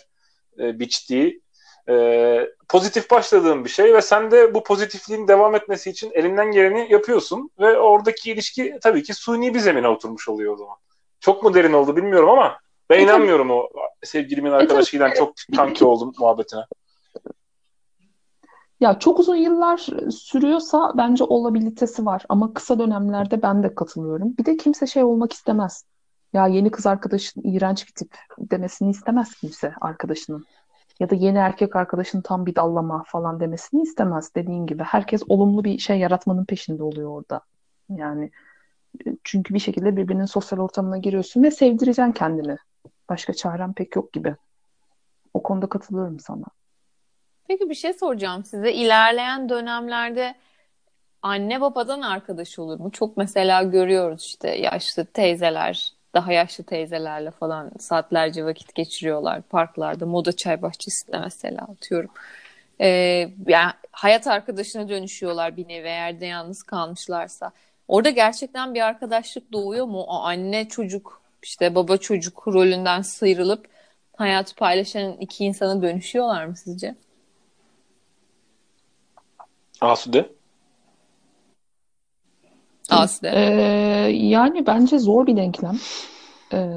e, biçtiği e, pozitif başladığın bir şey ve sen de bu pozitifliğin devam etmesi için elinden geleni yapıyorsun ve oradaki ilişki tabii ki suni bir zemine oturmuş oluyor o zaman. Çok mu derin oldu bilmiyorum ama ben e, inanmıyorum o sevgilimin e, arkadaşıyla çok kanki oldum muhabbetine. Ya çok uzun yıllar sürüyorsa bence olabilitesi var ama kısa dönemlerde ben de katılıyorum. Bir de kimse şey olmak istemez. Ya yeni kız arkadaşın iğrenç bir tip demesini istemez kimse arkadaşının. Ya da yeni erkek arkadaşın tam bir dallama falan demesini istemez dediğin gibi. Herkes olumlu bir şey yaratmanın peşinde oluyor orada. Yani çünkü bir şekilde birbirinin sosyal ortamına giriyorsun ve sevdireceksin kendini. Başka çarem pek yok gibi. O konuda katılıyorum sana. Peki bir şey soracağım size. İlerleyen dönemlerde anne babadan arkadaş olur mu? Çok mesela görüyoruz işte yaşlı teyzeler, daha yaşlı teyzelerle falan saatlerce vakit geçiriyorlar parklarda, moda çay bahçesinde mesela atıyorum. Ee, yani hayat arkadaşına dönüşüyorlar bir nevi eğer de yalnız kalmışlarsa. Orada gerçekten bir arkadaşlık doğuyor mu? O anne çocuk işte baba çocuk rolünden sıyrılıp hayatı paylaşan iki insana dönüşüyorlar mı sizce? Asude? Asude. Ee, yani bence zor bir denklem. Ee,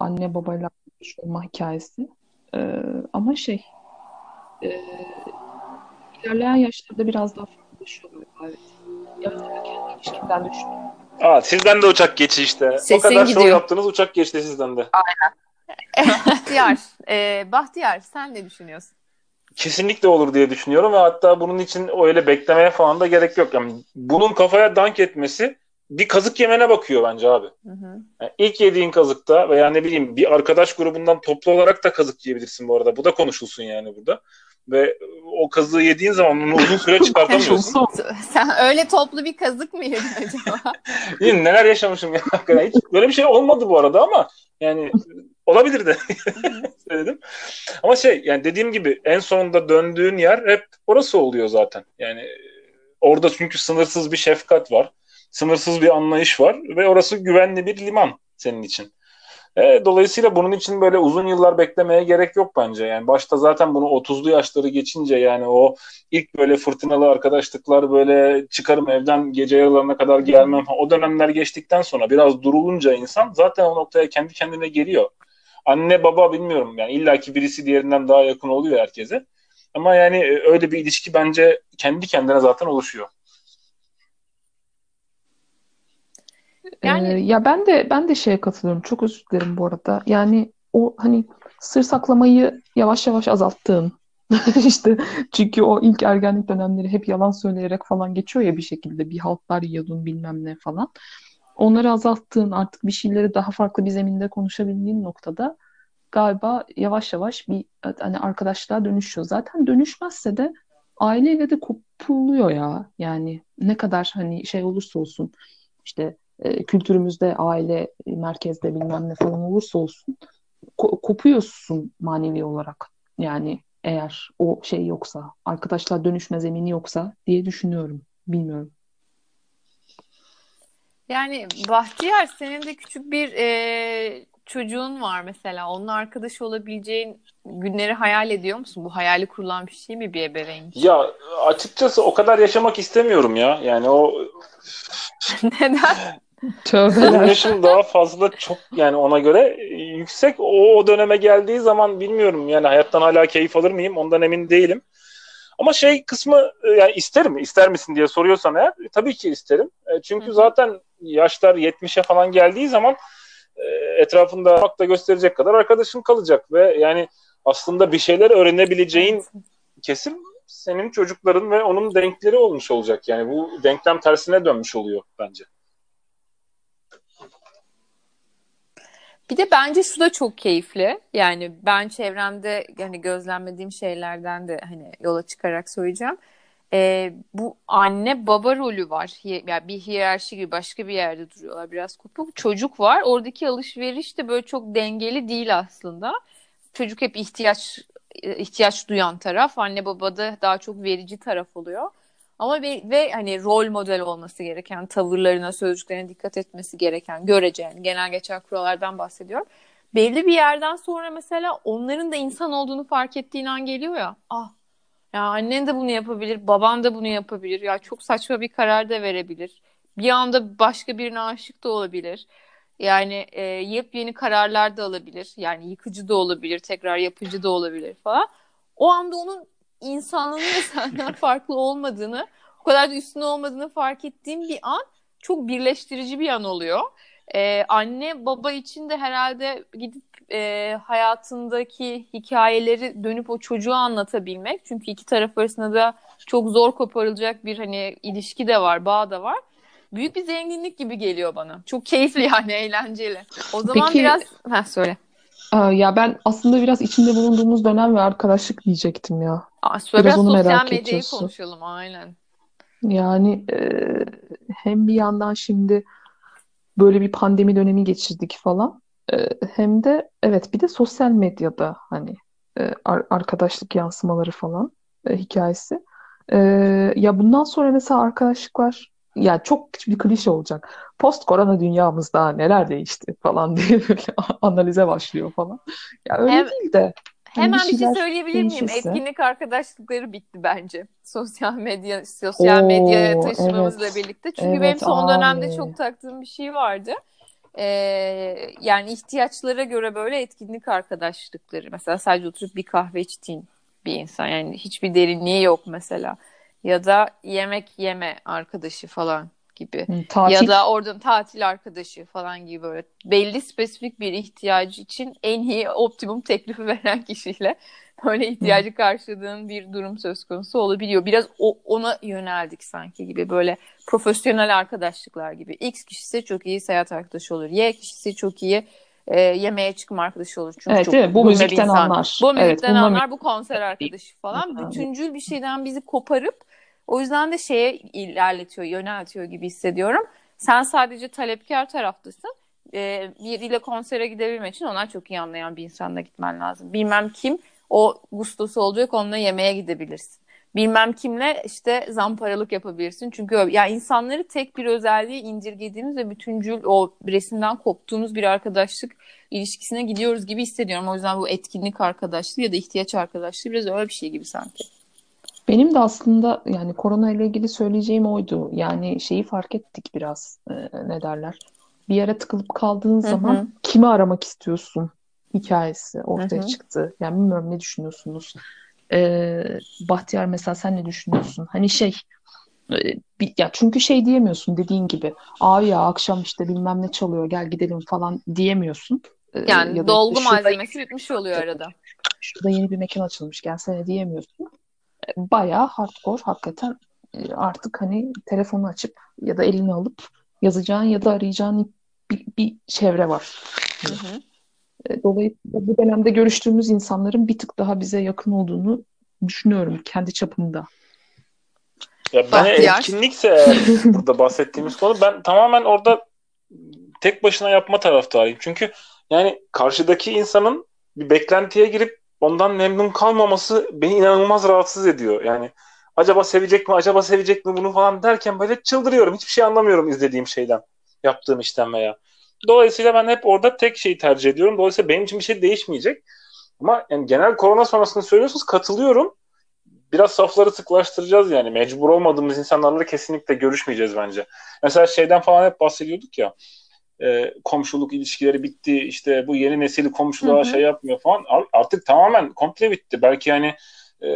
anne babayla olma hikayesi. Ee, ama şey e, ilerleyen yaşlarda biraz daha farklılaşıyor galiba. Evet. Ya kendi ilişkimden düşünüyorum. Aa, sizden de uçak geçi işte. Sesin o kadar gidiyor. show yaptınız uçak geçti sizden de. Aynen. *laughs* Bahtiyar, e, Bahtiyar sen ne düşünüyorsun? Kesinlikle olur diye düşünüyorum ve hatta bunun için öyle beklemeye falan da gerek yok. Yani bunun kafaya dank etmesi bir kazık yemene bakıyor bence abi. Hı hı. Yani ilk yediğin kazıkta veya ne bileyim bir arkadaş grubundan toplu olarak da kazık yiyebilirsin bu arada. Bu da konuşulsun yani burada ve o kazığı yediğin zaman onu uzun süre çıkartamıyorsun. *laughs* Sen öyle toplu bir kazık mı yedin acaba? *laughs* Yine neler yaşamışım ya. Hiç böyle bir şey olmadı bu arada ama yani olabilir de *laughs* söyledim. Ama şey yani dediğim gibi en sonunda döndüğün yer hep orası oluyor zaten. Yani orada çünkü sınırsız bir şefkat var. Sınırsız bir anlayış var ve orası güvenli bir liman senin için. E, dolayısıyla bunun için böyle uzun yıllar beklemeye gerek yok bence. Yani başta zaten bunu 30'lu yaşları geçince yani o ilk böyle fırtınalı arkadaşlıklar böyle çıkarım evden gece yarılarına kadar gelmem o dönemler geçtikten sonra biraz durulunca insan zaten o noktaya kendi kendine geliyor. Anne baba bilmiyorum yani illaki birisi diğerinden daha yakın oluyor herkese. Ama yani e, öyle bir ilişki bence kendi kendine zaten oluşuyor. Yani ee, ya ben de ben de şeye katılıyorum. Çok özür dilerim bu arada. Yani o hani sır saklamayı yavaş yavaş azalttığın *laughs* işte çünkü o ilk ergenlik dönemleri hep yalan söyleyerek falan geçiyor ya bir şekilde bir haltlar yiyordun bilmem ne falan. Onları azalttığın artık bir şeyleri daha farklı bir zeminde konuşabildiğin noktada galiba yavaş yavaş bir hani arkadaşlığa dönüşüyor. Zaten dönüşmezse de aileyle de kopuluyor ya. Yani ne kadar hani şey olursa olsun işte e, kültürümüzde aile merkezde bilmem ne falan olursa olsun ko- kopuyorsun manevi olarak. Yani eğer o şey yoksa, arkadaşlar dönüşme zemini yoksa diye düşünüyorum. Bilmiyorum. Yani Bahtiyar senin de küçük bir e, çocuğun var mesela. Onun arkadaşı olabileceğin günleri hayal ediyor musun? Bu hayali kurulan bir şey mi bir ebeveyn için? Ya açıkçası o kadar yaşamak istemiyorum ya. Yani o *laughs* Neden? Tövbeler. yaşım daha fazla çok yani ona göre yüksek. O, o döneme geldiği zaman bilmiyorum yani hayattan hala keyif alır mıyım ondan emin değilim. Ama şey kısmı yani isterim, ister misin diye soruyorsan eğer tabii ki isterim. E, çünkü zaten yaşlar 70'e falan geldiği zaman e, etrafında bak da gösterecek kadar arkadaşın kalacak ve yani aslında bir şeyler öğrenebileceğin kesim senin çocukların ve onun denkleri olmuş olacak. Yani bu denklem tersine dönmüş oluyor bence. Bir de bence şu da çok keyifli. Yani ben çevremde hani gözlemlediğim şeylerden de hani yola çıkarak söyleyeceğim. Ee, bu anne baba rolü var. Hi yani bir hiyerarşi gibi başka bir yerde duruyorlar biraz kopuk. Çocuk var. Oradaki alışveriş de böyle çok dengeli değil aslında. Çocuk hep ihtiyaç ihtiyaç duyan taraf. Anne baba da daha çok verici taraf oluyor. Ama bir, ve hani rol model olması gereken, tavırlarına, sözcüklerine dikkat etmesi gereken, göreceğin, genel geçer kurallardan bahsediyorum. Belli bir yerden sonra mesela onların da insan olduğunu fark ettiğin an geliyor ya. Ah ya annen de bunu yapabilir, baban da bunu yapabilir. Ya çok saçma bir karar da verebilir. Bir anda başka birine aşık da olabilir. Yani e, yepyeni kararlar da alabilir. Yani yıkıcı da olabilir, tekrar yapıcı da olabilir falan. O anda onun insanlığının da senden *laughs* farklı olmadığını, o kadar da üstüne olmadığını fark ettiğim bir an çok birleştirici bir an oluyor. Ee, anne baba için de herhalde gidip e, hayatındaki hikayeleri dönüp o çocuğa anlatabilmek. Çünkü iki taraf arasında da çok zor koparılacak bir hani ilişki de var, bağ da var. Büyük bir zenginlik gibi geliyor bana. Çok keyifli yani, *laughs* eğlenceli. O zaman Peki, biraz... Heh, söyle. Ya ben aslında biraz içinde bulunduğumuz dönem ve arkadaşlık diyecektim ya. Aa, biraz, biraz onu sosyal medyayı ediyorsun. konuşalım aynen. Yani e, hem bir yandan şimdi böyle bir pandemi dönemi geçirdik falan. E, hem de evet bir de sosyal medyada hani e, ar- arkadaşlık yansımaları falan e, hikayesi. E, ya bundan sonra mesela arkadaşlıklar ya çok bir klişe olacak. Post korona dünyamızda neler değişti falan *laughs* diye böyle analize başlıyor falan. Ya öyle Hem, değil de. Hani hemen bir, bir şey söyleyebilir miyim? Etkinlik arkadaşlıkları bitti bence. *laughs* Sosyal medya sosyal Oo, medyaya taşımamızla evet. birlikte. Çünkü evet, benim son dönemde abi. çok taktığım bir şey vardı. Ee, yani ihtiyaçlara göre böyle etkinlik arkadaşlıkları. Mesela sadece oturup bir kahve içtiğin bir insan. Yani hiçbir derinliği yok mesela ya da yemek yeme arkadaşı falan gibi. Tatil. Ya da oradan tatil arkadaşı falan gibi böyle belli spesifik bir ihtiyacı için en iyi optimum teklifi *laughs* veren kişiyle böyle ihtiyacı karşıladığın bir durum söz konusu olabiliyor. Biraz o, ona yöneldik sanki gibi böyle profesyonel arkadaşlıklar gibi. X kişisi çok iyi seyahat arkadaşı olur. Y kişisi çok iyi e, yemeğe çıkma arkadaşı olur. Çünkü evet, çok evet, bu müzikten anlar. Bu müzikten evet, anlar, bu konser arkadaşı falan. Bütüncül bir şeyden bizi koparıp o yüzden de şeye ilerletiyor, yöneltiyor gibi hissediyorum. Sen sadece talepkar taraftasın. Ee, biriyle konsere gidebilmek için onlar çok iyi anlayan bir insanla gitmen lazım. Bilmem kim o gustosu olacak onunla yemeğe gidebilirsin. Bilmem kimle işte zamparalık yapabilirsin. Çünkü ya insanları tek bir özelliğe indirgediğimiz ve bütüncül o resimden koptuğumuz bir arkadaşlık ilişkisine gidiyoruz gibi hissediyorum. O yüzden bu etkinlik arkadaşlığı ya da ihtiyaç arkadaşlığı biraz öyle bir şey gibi sanki. Benim de aslında yani korona ile ilgili söyleyeceğim oydu. Yani şeyi fark ettik biraz e, ne derler. Bir yere tıkılıp kaldığın zaman kimi aramak istiyorsun hikayesi ortaya Hı hı. çıktı. Yani bilmiyorum ne düşünüyorsunuz. Ee, Bahtiyar mesela sen ne düşünüyorsun? Hani şey e, ya çünkü şey diyemiyorsun dediğin gibi. Abi ya akşam işte bilmem ne çalıyor gel gidelim falan diyemiyorsun. Ee, Yani ya dolgu işte malzemesi bitmiş oluyor arada. şurada yeni bir mekan açılmış gelsene diyemiyorsun. E, Bayağı hardcore hakikaten e, artık hani telefonu açıp ya da elini alıp yazacağın ya da arayacağın bir, bir çevre var. Hı hı. E, Dolayısıyla bu dönemde görüştüğümüz insanların bir tık daha bize yakın olduğunu düşünüyorum kendi çapımda. Ya ben Bahtiyar. etkinlikse *laughs* burada bahsettiğimiz konu ben tamamen orada tek başına yapma taraftarıyım. Çünkü yani karşıdaki insanın bir beklentiye girip ondan memnun kalmaması beni inanılmaz rahatsız ediyor. Yani acaba sevecek mi, acaba sevecek mi bunu falan derken böyle çıldırıyorum. Hiçbir şey anlamıyorum izlediğim şeyden, yaptığım işten veya. Dolayısıyla ben hep orada tek şeyi tercih ediyorum. Dolayısıyla benim için bir şey değişmeyecek. Ama yani genel korona sonrasını söylüyorsunuz katılıyorum. Biraz safları sıklaştıracağız yani. Mecbur olmadığımız insanlarla kesinlikle görüşmeyeceğiz bence. Mesela şeyden falan hep bahsediyorduk ya. e, komşuluk ilişkileri bitti. İşte bu yeni nesil komşuluğa Hı hı. şey yapmıyor falan. Ar- Artık tamamen komple bitti. Belki yani e,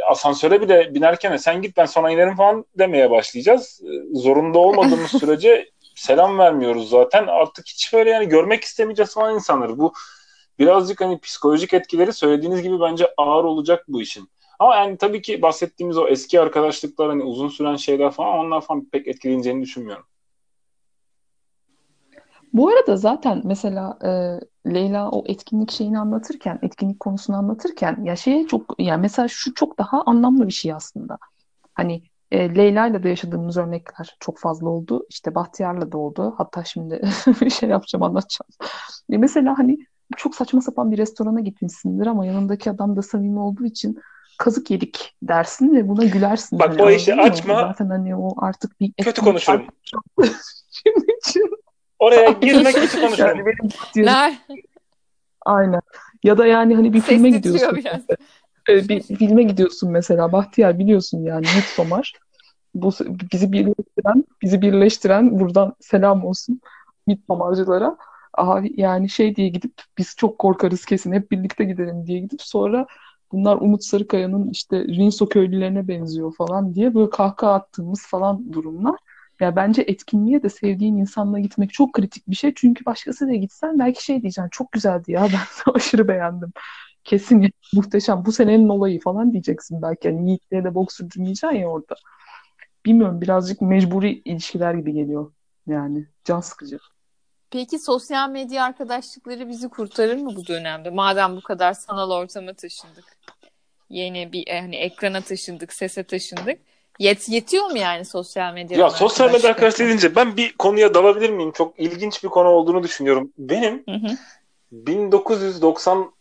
asansöre bile binerken de sen git ben sonra inerim falan demeye başlayacağız. E, zorunda olmadığımız *laughs* sürece selam vermiyoruz zaten. Artık hiç böyle yani görmek istemeyeceğiz falan insanları. Bu birazcık hani psikolojik etkileri söylediğiniz gibi bence ağır olacak bu işin. Ama yani tabii ki bahsettiğimiz o eski arkadaşlıklar hani uzun süren şeyler falan onlar falan pek etkileyeceğini düşünmüyorum. Bu arada zaten mesela e, Leyla o etkinlik şeyini anlatırken, etkinlik konusunu anlatırken ya şeye çok yani mesela şu çok daha anlamlı bir şey aslında. Hani e, Leyla'yla da yaşadığımız örnekler çok fazla oldu. İşte Bahtiyar'la da oldu. Hatta şimdi *laughs* bir şey yapacağım, anlatacağım. E, mesela hani çok saçma sapan bir restorana gitmişsindir ama yanındaki adam da samimi olduğu için kazık yedik dersin ve buna gülersin. Bak Hani o işi mı? açma. Zaten hani o artık bir Kötü konuşurum. *laughs* Şimdi için. Oraya girmek kötü Yani konuşurum. benim Bahtiyar'ım Ner? Aynen. Ya da yani hani bir Ses filme gidiyorsun. biraz. *laughs* Ee, Bir filme gidiyorsun mesela. Bahtiyar biliyorsun yani Midsommar. Bu bizi birleştiren, bizi birleştiren buradan selam olsun Midsommarcılara. Abi yani şey diye gidip biz çok korkarız kesin hep birlikte gidelim diye gidip sonra bunlar Umut Sarıkaya'nın işte Rinso köylülerine benziyor falan diye böyle kahkaha attığımız falan durumlar. Ya bence etkinliğe de sevdiğin insanla gitmek çok kritik bir şey. Çünkü başkası da gitsen belki şey diyeceksin çok güzeldi ya *laughs* ben de aşırı beğendim. Kesin muhteşem bu senenin olayı falan diyeceksin belki. Yani Yiğit'le de boks sürdürmeyeceksin ya orada. Bilmiyorum birazcık mecburi ilişkiler gibi geliyor. Yani can sıkıcı. Peki sosyal medya arkadaşlıkları bizi kurtarır mı bu dönemde? Madem bu kadar sanal ortama taşındık. Yeni bir e, hani ekrana taşındık, sese taşındık. Yet yetiyor mu yani sosyal medya? Ya sosyal medya arkadaşlığı deyince ben bir konuya dalabilir miyim? Çok ilginç bir konu olduğunu düşünüyorum. Benim Hı hı.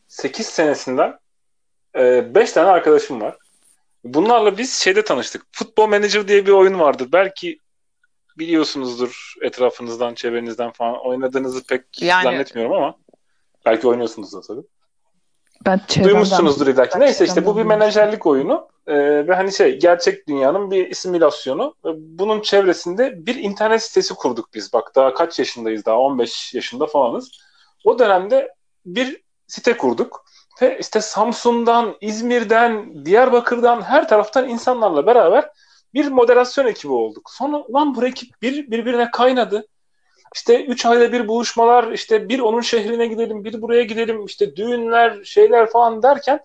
1998 senesinden 5 tane arkadaşım var. Bunlarla biz şeyde tanıştık. Football Manager diye bir oyun vardı. Belki biliyorsunuzdur etrafınızdan, çevrenizden falan. Oynadığınızı pek Yani- zannetmiyorum ama belki oynuyorsunuz da tabii. Ben Duymuşsunuzdur illa ki. Neyse işte bu bir menajerlik oyunu Ee, ve hani şey gerçek dünyanın bir simülasyonu. Ve Bunun çevresinde bir internet sitesi kurduk biz. Bak daha kaç yaşındayız daha 15 yaşında falanız. O dönemde bir site kurduk ve işte Samsun'dan, İzmir'den, Diyarbakır'dan her taraftan insanlarla beraber bir moderasyon ekibi olduk. Sonra lan bu ekip bir birbirine kaynadı. İşte üç ayda bir buluşmalar, işte bir onun şehrine gidelim, bir buraya gidelim, işte düğünler, şeyler falan derken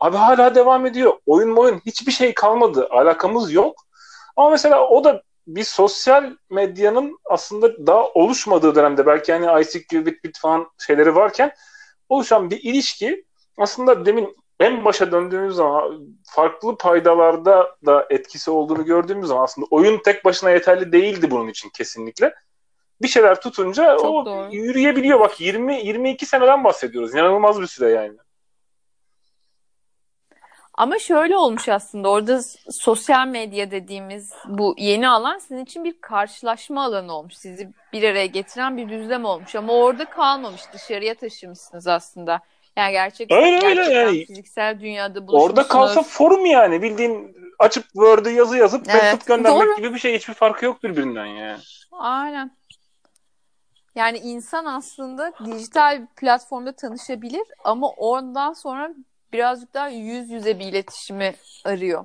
abi hala devam ediyor. Oyun oyun hiçbir şey kalmadı. Alakamız yok. Ama mesela o da bir sosyal medyanın aslında daha oluşmadığı dönemde belki hani ICQ, Bitbit falan şeyleri varken oluşan bir ilişki aslında demin en başa döndüğümüz zaman farklı paydalarda da etkisi olduğunu gördüğümüz zaman aslında oyun tek başına yeterli değildi bunun için kesinlikle. Bir şeyler tutunca Çok o doğru. yürüyebiliyor. Bak 20 22 seneden bahsediyoruz. İnanılmaz bir süre yani. Ama şöyle olmuş aslında orada sosyal medya dediğimiz bu yeni alan sizin için bir karşılaşma alanı olmuş. Sizi bir araya getiren bir düzlem olmuş ama orada kalmamış. Dışarıya taşımışsınız aslında. Yani gerçek, öyle öyle yani. fiziksel dünyada buluşmuşsunuz. Orada kalsa forum yani bildiğin açıp Word'e yazı yazıp evet, mektup göndermek doğru. gibi bir şey hiçbir farkı yok birbirinden yani. Aynen. Yani insan aslında dijital bir platformda tanışabilir ama ondan sonra birazcık daha yüz yüze bir iletişimi arıyor.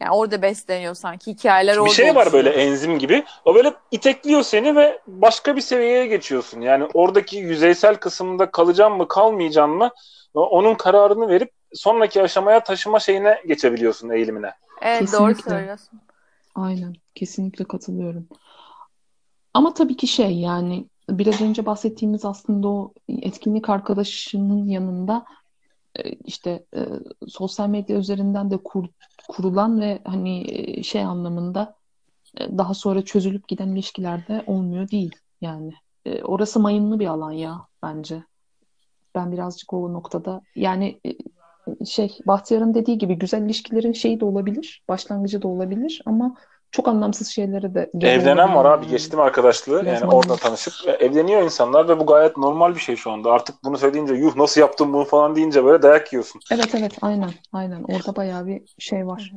Yani orada besleniyor sanki hikayeler bir orada. Bir şey var böyle enzim gibi. O böyle itekliyor seni ve başka bir seviyeye geçiyorsun. Yani oradaki yüzeysel kısımda kalacağım mı kalmayacağım mı onun kararını verip sonraki aşamaya taşıma şeyine geçebiliyorsun eğilimine. Evet Kesinlikle. doğru söylüyorsun. Aynen. Kesinlikle katılıyorum. Ama tabii ki şey yani biraz önce bahsettiğimiz aslında o etkinlik arkadaşının yanında işte e, sosyal medya üzerinden de kur, kurulan ve hani e, şey anlamında e, daha sonra çözülüp giden ilişkilerde olmuyor değil yani. E, orası mayınlı bir alan ya bence. Ben birazcık o noktada yani e, şey Bahtiyar'ın dediği gibi güzel ilişkilerin şeyi de olabilir, başlangıcı da olabilir ama çok anlamsız şeylere de Evlenen var abi. Geçtim arkadaşlığı. Biraz yani orada tanışıp evleniyor insanlar ve bu gayet normal bir şey şu anda. Artık bunu söyleyince yuh nasıl yaptın bunu falan deyince böyle dayak yiyorsun. Evet evet aynen aynen. Orada bayağı bir şey var.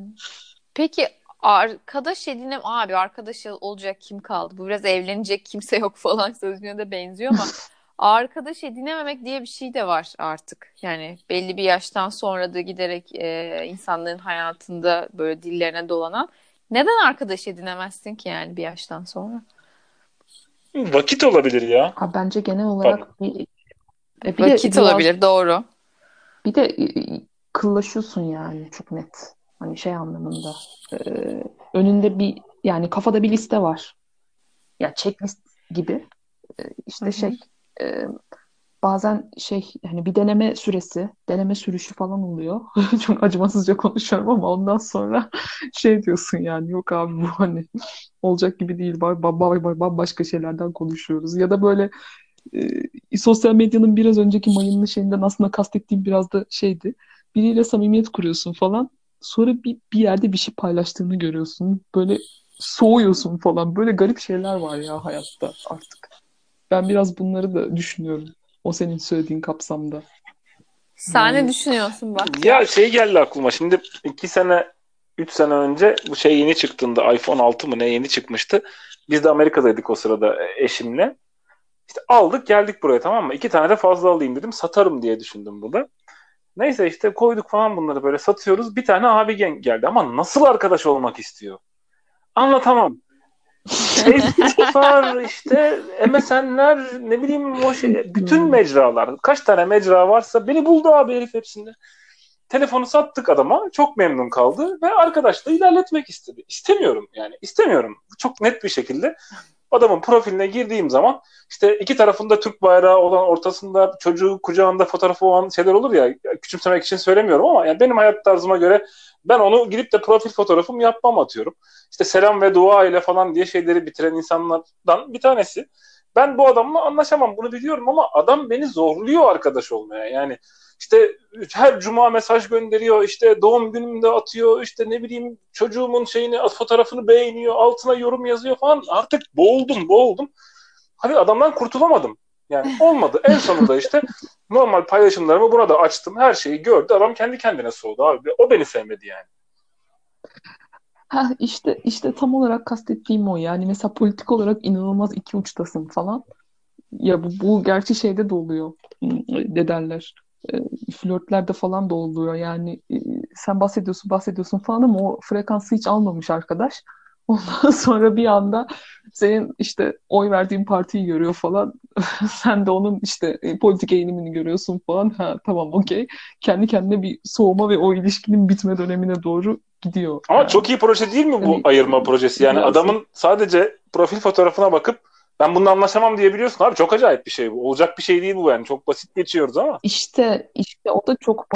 Peki arkadaş edinem abi arkadaş olacak kim kaldı? Bu biraz evlenecek kimse yok falan sözcüğüne de benziyor ama *laughs* arkadaş edinememek diye bir şey de var artık. Yani belli bir yaştan sonra da giderek e, insanların hayatında böyle dillerine dolanan neden arkadaş edinemezsin ki yani bir yaştan sonra? Vakit olabilir ya. Ha, bence genel olarak bir, e, bir vakit de, olabilir biraz, doğru. Bir de e, kıllaşıyorsun yani çok net. Hani şey anlamında. E, önünde bir yani kafada bir liste var. Ya checklist gibi. E, işte Hı-hı. şey e, bazen şey yani bir deneme süresi, deneme sürüşü falan oluyor. *laughs* Çok acımasızca konuşuyorum ama ondan sonra *laughs* şey diyorsun yani yok abi bu hani olacak gibi değil. Bambaşka şeylerden konuşuyoruz. Ya da böyle e, sosyal medyanın biraz önceki mayınlı şeyinden aslında kastettiğim biraz da şeydi. Biriyle samimiyet kuruyorsun falan. Sonra bir, bir yerde bir şey paylaştığını görüyorsun. Böyle soğuyorsun falan. Böyle garip şeyler var ya hayatta artık. Ben biraz bunları da düşünüyorum. O senin söylediğin kapsamda. Sen ne düşünüyorsun bak? Ya şey geldi aklıma. Şimdi iki sene, üç sene önce bu şey yeni çıktığında iPhone 6 mı ne yeni çıkmıştı. Biz de Amerika'daydık o sırada eşimle. İşte aldık geldik buraya tamam mı? İki tane de fazla alayım dedim. Satarım diye düşündüm burada. Neyse işte koyduk falan bunları böyle satıyoruz. Bir tane abi geldi ama nasıl arkadaş olmak istiyor? Anlatamam. Var işte MSN'ler ne bileyim o şey bütün mecralar kaç tane mecra varsa beni buldu abi herif hepsinde. Telefonu sattık adama çok memnun kaldı ve arkadaşla ilerletmek istedi. İstemiyorum yani istemiyorum. Çok net bir şekilde adamın profiline girdiğim zaman işte iki tarafında Türk bayrağı olan ortasında çocuğu kucağında fotoğrafı olan şeyler olur ya küçümsemek için söylemiyorum ama yani benim hayat tarzıma göre ben onu gidip de profil fotoğrafım yapmam atıyorum. İşte selam ve dua ile falan diye şeyleri bitiren insanlardan bir tanesi. Ben bu adamla anlaşamam bunu biliyorum ama adam beni zorluyor arkadaş olmaya. Yani işte her cuma mesaj gönderiyor, işte doğum günümde atıyor, işte ne bileyim çocuğumun şeyini fotoğrafını beğeniyor, altına yorum yazıyor falan. Artık boğuldum, boğuldum. Abi adamdan kurtulamadım. Yani *laughs* olmadı. En sonunda işte normal paylaşımlarımı buna da açtım. Her şeyi gördü. Adam kendi kendine soğudu abi. O beni sevmedi yani. Ha işte işte tam olarak kastettiğim o yani mesela politik olarak inanılmaz iki uçtasın falan. Ya bu, bu gerçi şeyde de oluyor. Ne derler? E, flörtlerde falan da oluyor. Yani e, sen bahsediyorsun bahsediyorsun falan ama o frekansı hiç almamış arkadaş. *laughs* Ondan sonra bir anda senin işte oy verdiğin partiyi görüyor falan. *laughs* Sen de onun işte e, politik eğilimini görüyorsun falan. Ha tamam okey. Kendi kendine bir soğuma ve o ilişkinin bitme dönemine doğru gidiyor. Ama yani. çok iyi proje değil mi bu yani, ayırma projesi? Yani adamın sadece profil fotoğrafına bakıp ben bununla anlaşamam diyebiliyorsun abi. Çok acayip bir şey bu. Olacak bir şey değil bu yani. Çok basit geçiyoruz ama. İşte işte o da çok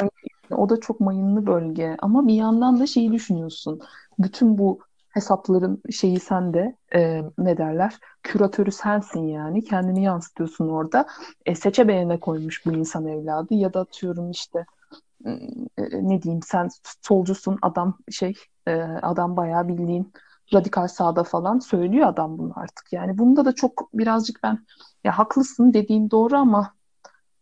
o da çok mayınlı bölge. Ama bir yandan da şeyi düşünüyorsun. Bütün bu hesapların şeyi sende e, ne derler küratörü sensin yani kendini yansıtıyorsun orada e, seçe beğene koymuş bu insan evladı ya da atıyorum işte e, ne diyeyim sen solcusun adam şey e, adam bayağı bildiğin radikal sağda falan söylüyor adam bunu artık. Yani bunda da çok birazcık ben ya haklısın dediğin doğru ama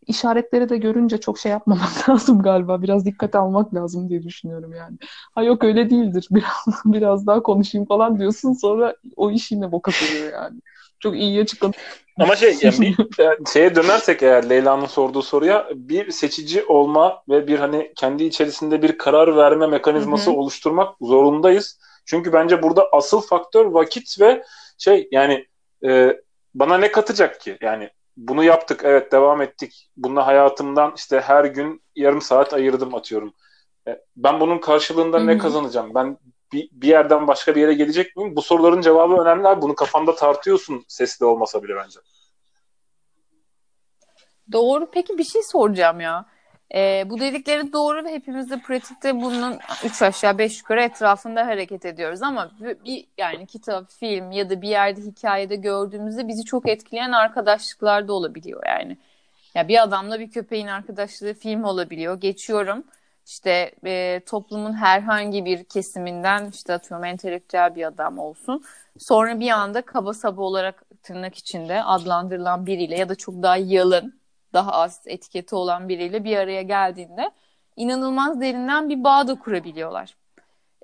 işaretleri de görünce çok şey yapmamak *laughs* lazım galiba. Biraz dikkat almak lazım diye düşünüyorum yani. Ha yok öyle değildir. *laughs* Biraz biraz daha konuşayım falan diyorsun sonra o iş yine boka sarıyor yani. Çok iyiye çıkan. Ama şey yani bir *laughs* şeye dönersek eğer Leyla'nın sorduğu soruya bir seçici olma ve bir hani kendi içerisinde bir karar verme mekanizması Hı-hı. oluşturmak zorundayız. Çünkü bence burada asıl faktör vakit ve şey yani e, bana ne katacak ki? Yani bunu yaptık evet devam ettik. Bununla hayatımdan işte her gün yarım saat ayırdım atıyorum. E, ben bunun karşılığında Hı-hı. ne kazanacağım? Ben bir, bir yerden başka bir yere gelecek miyim? Bu soruların cevabı önemli abi. Bunu kafanda tartıyorsun sesli olmasa bile bence. Doğru. Peki bir şey soracağım ya. Ee, bu dedikleri doğru ve hepimiz de pratikte bunun üç aşağı beş yukarı etrafında hareket ediyoruz ama bir yani kitap, film ya da bir yerde hikayede gördüğümüzde bizi çok etkileyen arkadaşlıklar da olabiliyor yani. Ya bir adamla bir köpeğin arkadaşlığı film olabiliyor. Geçiyorum işte e, toplumun herhangi bir kesiminden işte atıyorum entelektüel bir adam olsun. Sonra bir anda kaba saba olarak tırnak içinde adlandırılan biriyle ya da çok daha yalın, daha az etiketi olan biriyle bir araya geldiğinde inanılmaz derinden bir bağ da kurabiliyorlar.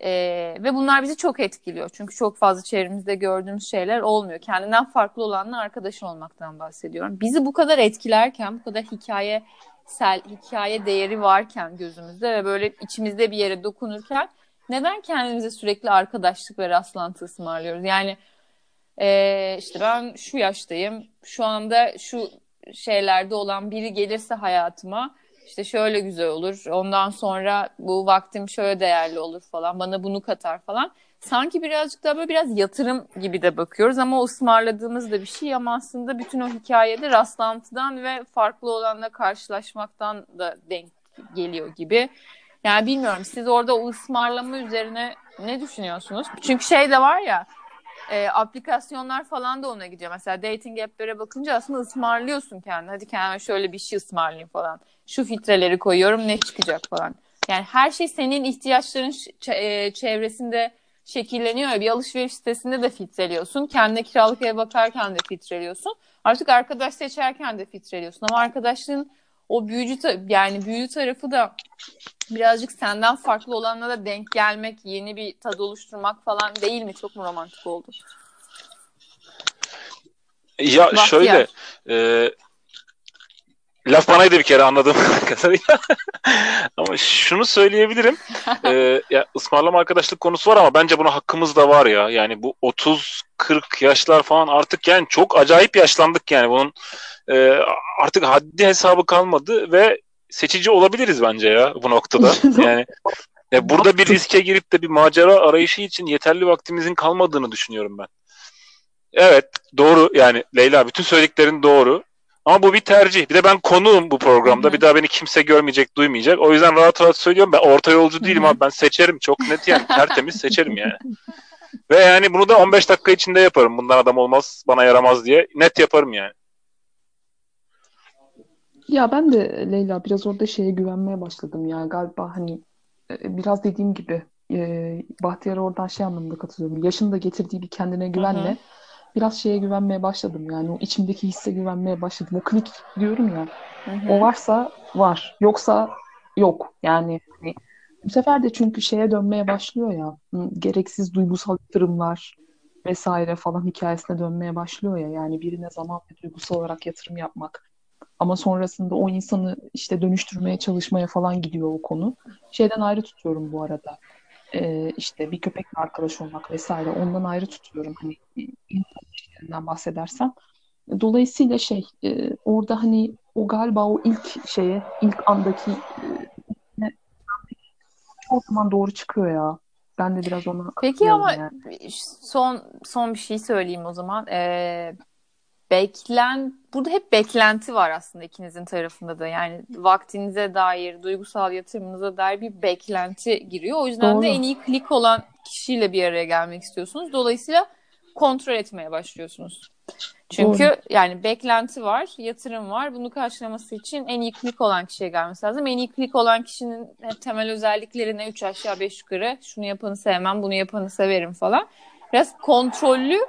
Ee, ve bunlar bizi çok etkiliyor. Çünkü çok fazla çevremizde gördüğümüz şeyler olmuyor. Kendinden farklı olanla arkadaş olmaktan bahsediyorum. Bizi bu kadar etkilerken, bu kadar hikaye sel hikaye değeri varken gözümüzde ve böyle içimizde bir yere dokunurken neden kendimize sürekli arkadaşlık ve rastlantı ısmarlıyoruz? Yani e, işte ben şu yaştayım, şu anda şu şeylerde olan biri gelirse hayatıma işte şöyle güzel olur. Ondan sonra bu vaktim şöyle değerli olur falan. Bana bunu katar falan sanki birazcık daha böyle biraz yatırım gibi de bakıyoruz ama ısmarladığımız da bir şey ama aslında bütün o hikayede rastlantıdan ve farklı olanla karşılaşmaktan da denk geliyor gibi. Yani bilmiyorum siz orada o ısmarlama üzerine ne düşünüyorsunuz? Çünkü şey de var ya e, aplikasyonlar falan da ona gidiyor. Mesela dating app'lere bakınca aslında ısmarlıyorsun kendini. Hadi kendime şöyle bir şey ısmarlayayım falan. Şu filtreleri koyuyorum ne çıkacak falan. Yani her şey senin ihtiyaçların e, çevresinde şekilleniyor bir alışveriş sitesinde de filtreliyorsun. Kendine kiralık ev bakarken de filtreliyorsun. Artık arkadaş seçerken de filtreliyorsun. Ama arkadaşlığın o büyücü yani büyücü tarafı da birazcık senden farklı olanlara da denk gelmek, yeni bir tad oluşturmak falan değil mi? Çok mu romantik oldu? Ya Bahtiyar. şöyle e, Laf banaydı bir kere anladığım *laughs* kadarıyla. ama şunu söyleyebilirim. *laughs* e, ya ısmarlama arkadaşlık konusu var ama bence buna hakkımız da var ya. Yani bu 30 40 yaşlar falan artık yani çok acayip yaşlandık yani bunun e, artık haddi hesabı kalmadı ve seçici olabiliriz bence ya bu noktada. *laughs* Yani ya burada bir riske girip de bir macera arayışı için yeterli vaktimizin kalmadığını düşünüyorum ben. Evet doğru yani Leyla bütün söylediklerin doğru. Ama bu bir tercih. Bir de ben konuğum bu programda. Hı-hı. Bir daha beni kimse görmeyecek, duymayacak. O yüzden rahat rahat söylüyorum. Ben orta yolcu değilim Hı-hı. abi. Ben seçerim. Çok net yani. *laughs* Tertemiz seçerim yani. Ve yani bunu da 15 dakika içinde yaparım. Bundan adam olmaz, bana yaramaz diye. Net yaparım yani. Ya ben de Leyla biraz orada şeye güvenmeye başladım ya. Galiba hani e, biraz dediğim gibi e, Bahtiyar'a oradan şey anlamında katılıyorum. Yaşın da getirdiği bir kendine güvenle Hı-hı biraz şeye güvenmeye başladım. Yani o içimdeki hisse güvenmeye başladım. O klik diyorum ya. Hı hı. O varsa var. Yoksa yok. Yani hani, bu sefer de çünkü şeye dönmeye başlıyor ya. Gereksiz duygusal yatırımlar vesaire falan hikayesine dönmeye başlıyor ya. Yani birine zaman ve duygusal olarak yatırım yapmak. Ama sonrasında o insanı işte dönüştürmeye çalışmaya falan gidiyor o konu. Şeyden ayrı tutuyorum bu arada e, işte bir köpekle arkadaş olmak vesaire ondan ayrı tutuyorum hani insan ilişkilerinden bahsedersem. Dolayısıyla şey e, orada hani o galiba o ilk şeye ilk andaki e, o zaman doğru çıkıyor ya. Ben de biraz ona Peki ama yani. son son bir şey söyleyeyim o zaman. Ee, beklen burada hep beklenti var aslında ikinizin tarafında da. Yani vaktinize dair, duygusal yatırımınıza dair bir beklenti giriyor. O yüzden Doğru. de en iyi klik olan kişiyle bir araya gelmek istiyorsunuz. Dolayısıyla kontrol etmeye başlıyorsunuz. Çünkü Doğru. yani beklenti var, yatırım var. Bunu karşılaması için en iyi klik olan kişiye gelmesi lazım. En iyi klik olan kişinin temel özellikleri ne? Üç aşağı beş yukarı. Şunu yapanı sevmem, bunu yapanı severim falan. Biraz kontrollü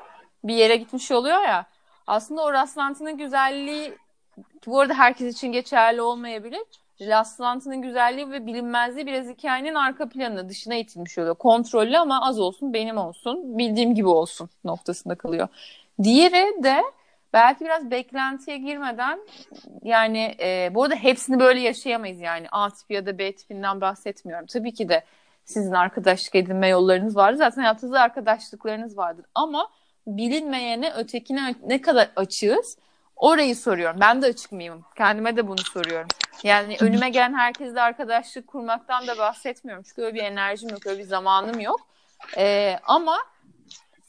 bir yere gitmiş oluyor ya. Aslında o rastlantının güzelliği bu arada herkes için geçerli olmayabilir. Rastlantının güzelliği ve bilinmezliği biraz hikayenin arka planına dışına itilmiş oluyor. Kontrollü ama az olsun benim olsun bildiğim gibi olsun noktasında kalıyor. Diğeri de belki biraz beklentiye girmeden yani e, bu arada hepsini böyle yaşayamayız yani A tipi ya da B tipinden bahsetmiyorum. Tabii ki de sizin arkadaşlık edinme yollarınız vardır. Zaten hayatınızda arkadaşlıklarınız vardır. Ama bilinmeyene, ötekine ne kadar açığız orayı soruyorum. Ben de açık mıyım? Kendime de bunu soruyorum. Yani önüme gelen herkesle arkadaşlık kurmaktan da bahsetmiyorum. Çünkü öyle bir enerjim yok, öyle bir zamanım yok. Ee, ama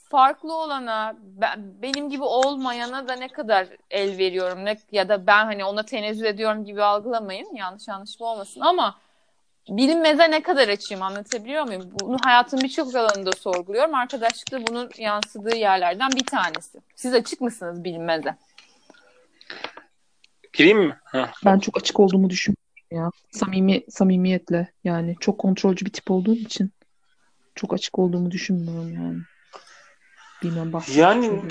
farklı olana, ben, benim gibi olmayana da ne kadar el veriyorum ne, ya da ben hani ona tenezzül ediyorum gibi algılamayın. Yanlış anlaşılma olmasın ama bilinmeze ne kadar açayım anlatabiliyor muyum? Bunu hayatın birçok alanında sorguluyorum. Arkadaşlıkta bunun yansıdığı yerlerden bir tanesi. Siz açık mısınız bilinmeze? Gireyim mi? Heh. Ben çok açık olduğumu düşünmüyorum ya. Samimi, samimiyetle yani çok kontrolcü bir tip olduğum için çok açık olduğumu düşünmüyorum yani. Bilmem. Yani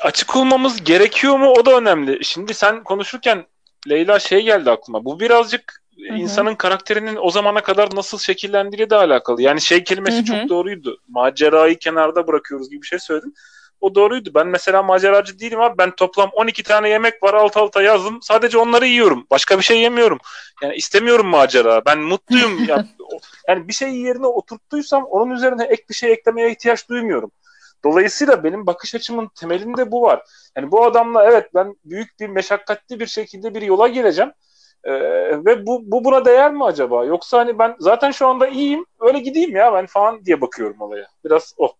açık olmamız gerekiyor mu? O da önemli. Şimdi sen konuşurken Leyla şey geldi aklıma. Bu birazcık Hı hı. insanın karakterinin o zamana kadar nasıl şekillendiğiyle de alakalı. Yani şey kelimesi Hı hı. çok doğruydu. Macerayı kenarda bırakıyoruz gibi bir şey söyledin. O doğruydu. Ben mesela maceracı değilim abi. Ben toplam 12 tane yemek var alt alta yazdım. Sadece onları yiyorum. Başka bir şey yemiyorum. Yani istemiyorum macera. Ben mutluyum. *laughs* ya, o- yani bir şeyi yerine oturttuysam onun üzerine ek bir şey eklemeye ihtiyaç duymuyorum. Dolayısıyla benim bakış açımın temelinde bu var. Yani bu adamla evet ben büyük bir meşakkatli bir şekilde bir yola gireceğim. Ee, ve bu, bu buna değer mi acaba? Yoksa hani ben zaten şu anda iyiyim. Öyle gideyim ya ben falan diye bakıyorum olaya. Biraz o.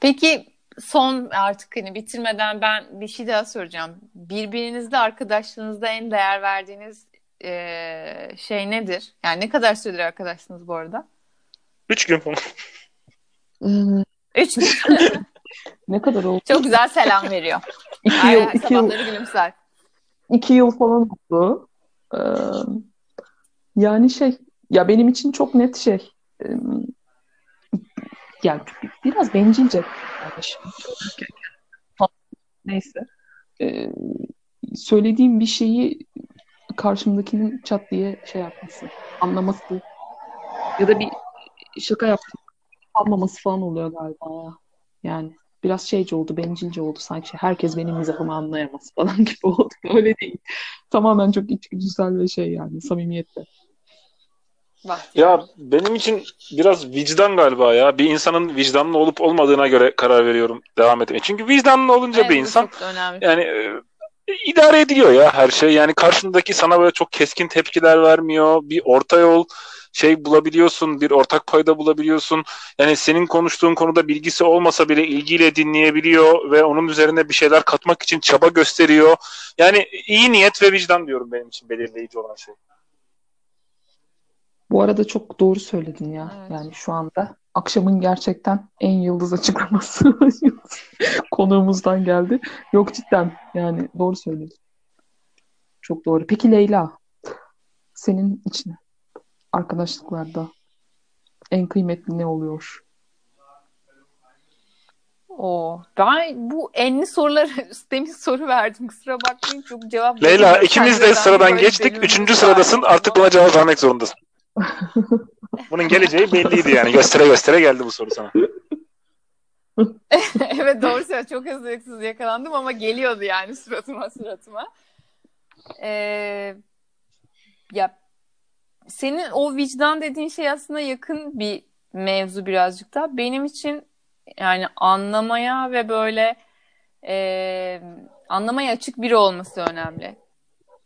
Peki son artık hani bitirmeden ben bir şey daha soracağım. Birbirinizde arkadaşlığınızda en değer verdiğiniz eee, şey nedir? Yani ne kadar süredir arkadaşsınız bu arada? Üç gün falan. Ee, Üç gün. *laughs* ne kadar oldu? Çok güzel selam veriyor. İki Her yıl, iki yıl, gülümser. iki yıl falan oldu. Ee, yani şey, ya benim için çok net şey. Ee, yani biraz bencilce. Neyse. Ee, söylediğim bir şeyi karşımdakinin çat diye şey yapması, anlaması ya da bir şaka yaptım anlaması falan oluyor galiba ya. Yani biraz şeyce oldu, bencilce oldu sanki. Herkes benim mizahımı anlayamaz falan *laughs* gibi oldu. Öyle değil. Tamamen çok içgüdüsel ve şey yani samimiyetle. Ya benim için biraz vicdan galiba ya. Bir insanın vicdanlı olup olmadığına göre karar veriyorum devam etmeye. Çünkü vicdanlı olunca Evet, bir insan yani e, idare ediyor ya her şey. Yani karşındaki sana böyle çok keskin tepkiler vermiyor. Bir orta yol şey bulabiliyorsun, bir ortak payda bulabiliyorsun. Yani senin konuştuğun konuda bilgisi olmasa bile ilgiyle dinleyebiliyor ve onun üzerine bir şeyler katmak için çaba gösteriyor. Yani iyi niyet ve vicdan diyorum benim için belirleyici olan şey. Bu arada çok doğru söyledin ya. Evet. Yani şu anda akşamın gerçekten en yıldız açıklaması *laughs* konuğumuzdan geldi. Yok cidden yani doğru söylüyorsun. Çok doğru. Peki Leyla, senin için arkadaşlıklarda en kıymetli ne oluyor? Oo. Ben bu enli soruları *laughs* demin soru verdim. Kusura bakmayın çok cevap Leyla ikimiz de sıradan geçtik. Üçüncü sıradasın. Artık buna cevap vermek zorundasın. *laughs* Bunun geleceği belliydi yani. Göstere göstere geldi bu soru sana. *laughs* evet doğru söylüyorsun. Çok hazırlıksız yakalandım ama geliyordu yani suratıma suratıma. Ee, ya senin o vicdan dediğin şey aslında yakın bir mevzu birazcık da. Benim için yani anlamaya ve böyle e, anlamaya açık biri olması önemli.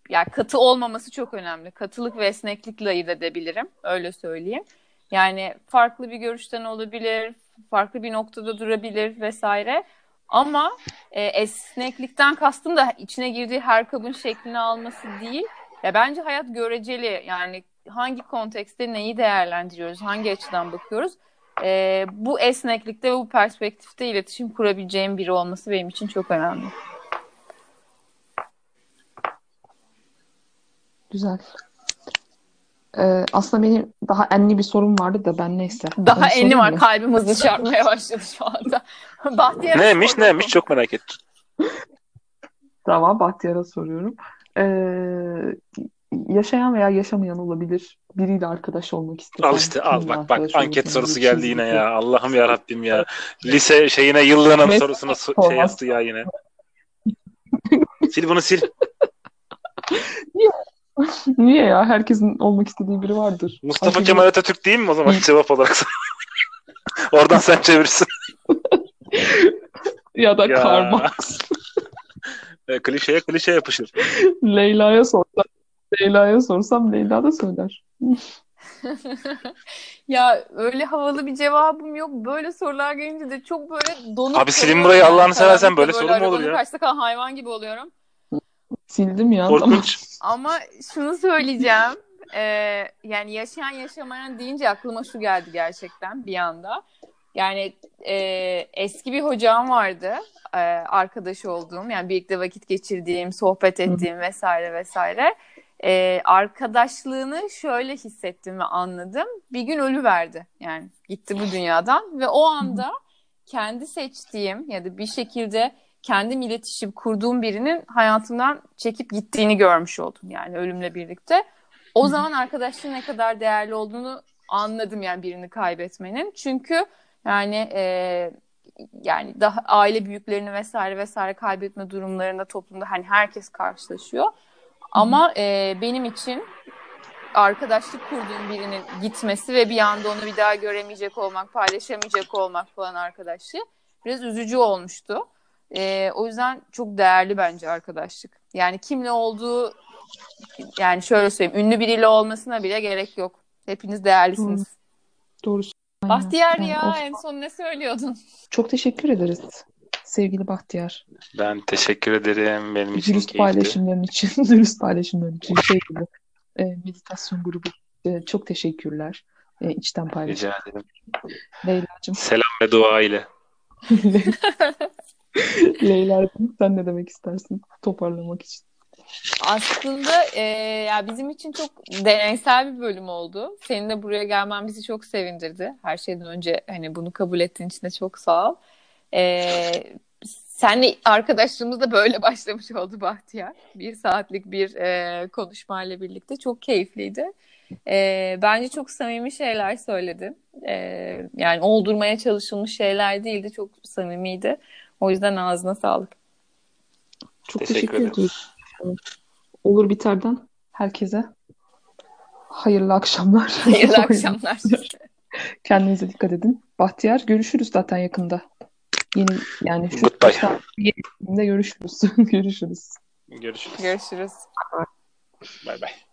Yani katı olmaması çok önemli. Katılık ve esneklikle ayırt edebilirim. Öyle söyleyeyim. Yani farklı bir görüşten olabilir, farklı bir noktada durabilir vesaire. Ama e, esneklikten kastım da içine girdiği her kabın şeklini alması değil. Ya bence hayat göreceli. Yani hangi kontekste neyi değerlendiriyoruz, hangi açıdan bakıyoruz. e, bu esneklikte ve bu perspektifte iletişim kurabileceğim biri olması benim için çok önemli. Güzel. Ee, aslında benim daha enli bir sorum vardı da ben neyse. Daha Onu enli var. mı? Kalbim hızlı çarpmaya başladı şu anda. *laughs* Bahtiyar'a Neymiş soralım. neymiş çok merak ettim. Tamam, Bahtiyar'a soruyorum. Ee, yaşayan veya yaşamayan olabilir. Biriyle arkadaş olmak istesen Al işte al bak bak anket sorusu Bir geldi yine ya. Allah'ım ya Rabbim *laughs* ya. Lise şeyine yıllığının Meslek sorusuna su- şey yaptı ya yine. *laughs* Sil bunu sil. Niye ya? Herkesin olmak istediği biri vardır. Mustafa Acaba- Kemal Atatürk değil mi o zaman cevap olarak? *laughs* Oradan sen çevirsin. Ya da Ya. Karl Marx. E, klişeye klişe yapışır. Leyla'ya sorsam, Leyla'ya sorsam Leyla da söyler. *laughs* Ya öyle havalı bir cevabım yok. Böyle sorular gelince de çok böyle donup Abi silin burayı. Allah'ını seversen böyle Karanlıkta soru mu olur ya? karşısında kalan hayvan gibi oluyorum. Sildim ya. Korkunç. *laughs* Ama şunu söyleyeceğim. *laughs* Ee, yani yaşayan yaşamayan deyince aklıma şu geldi gerçekten bir anda. Yani e, eski bir hocam vardı. e, arkadaş olduğum yani birlikte vakit geçirdiğim, sohbet ettiğim vesaire vesaire. E, arkadaşlığını şöyle hissettim ve anladım. Bir gün ölü verdi. Yani gitti bu dünyadan ve o anda kendi seçtiğim ya da bir şekilde kendim iletişim kurduğum birinin hayatımdan çekip gittiğini görmüş oldum yani ölümle birlikte. O zaman arkadaşlığın ne kadar değerli olduğunu anladım yani birini kaybetmenin. Çünkü yani e, yani daha aile büyüklerini vesaire vesaire kaybetme durumlarında toplumda hani herkes karşılaşıyor. Ama e, benim için arkadaşlık kurduğum birinin gitmesi ve bir anda onu bir daha göremeyecek olmak, paylaşamayacak olmak falan arkadaşlığı biraz üzücü olmuştu. E, o yüzden çok değerli bence arkadaşlık. Yani kimle olduğu yani şöyle söyleyeyim ünlü biriyle olmasına bile gerek yok. Hepiniz değerlisiniz. Doğru. Aynen. Bahtiyar Yani ya of. en son ne söylüyordun? Çok teşekkür ederiz sevgili Bahtiyar. Ben teşekkür ederim. Benim için Dürüst keyifti. paylaşımların için, *laughs* dürüst paylaşımların için şey gibi e, meditasyon grubu e, çok teşekkürler. E, içten paylaşım. Rica ederim. Leyla'cığım, Selam ve dua ile. *laughs* Leyla'cığım sen ne demek istersin toparlamak için? Aslında e, ya bizim için çok deneysel bir bölüm oldu. Senin de buraya gelmen bizi çok sevindirdi. Her şeyden önce hani bunu kabul ettiğin için de çok sağ ol. E, senle arkadaşlığımız da böyle başlamış oldu Bahtiyar. Bir saatlik bir e, konuşmayla birlikte çok keyifliydi. E, bence çok samimi şeyler söyledin. E, yani oldurmaya çalışılmış şeyler değildi. Çok samimiydi. O yüzden ağzına sağlık. Çok Teşekkür teşekkür ederim. Olur biterden herkese hayırlı akşamlar. Hayırlı *laughs* akşamlar. Kendinize dikkat edin. Bahtiyar görüşürüz zaten yakında. Yeni yani şu Goodbye. *laughs* görüşürüz. görüşürüz. Görüşürüz. Görüşürüz. Bay bay.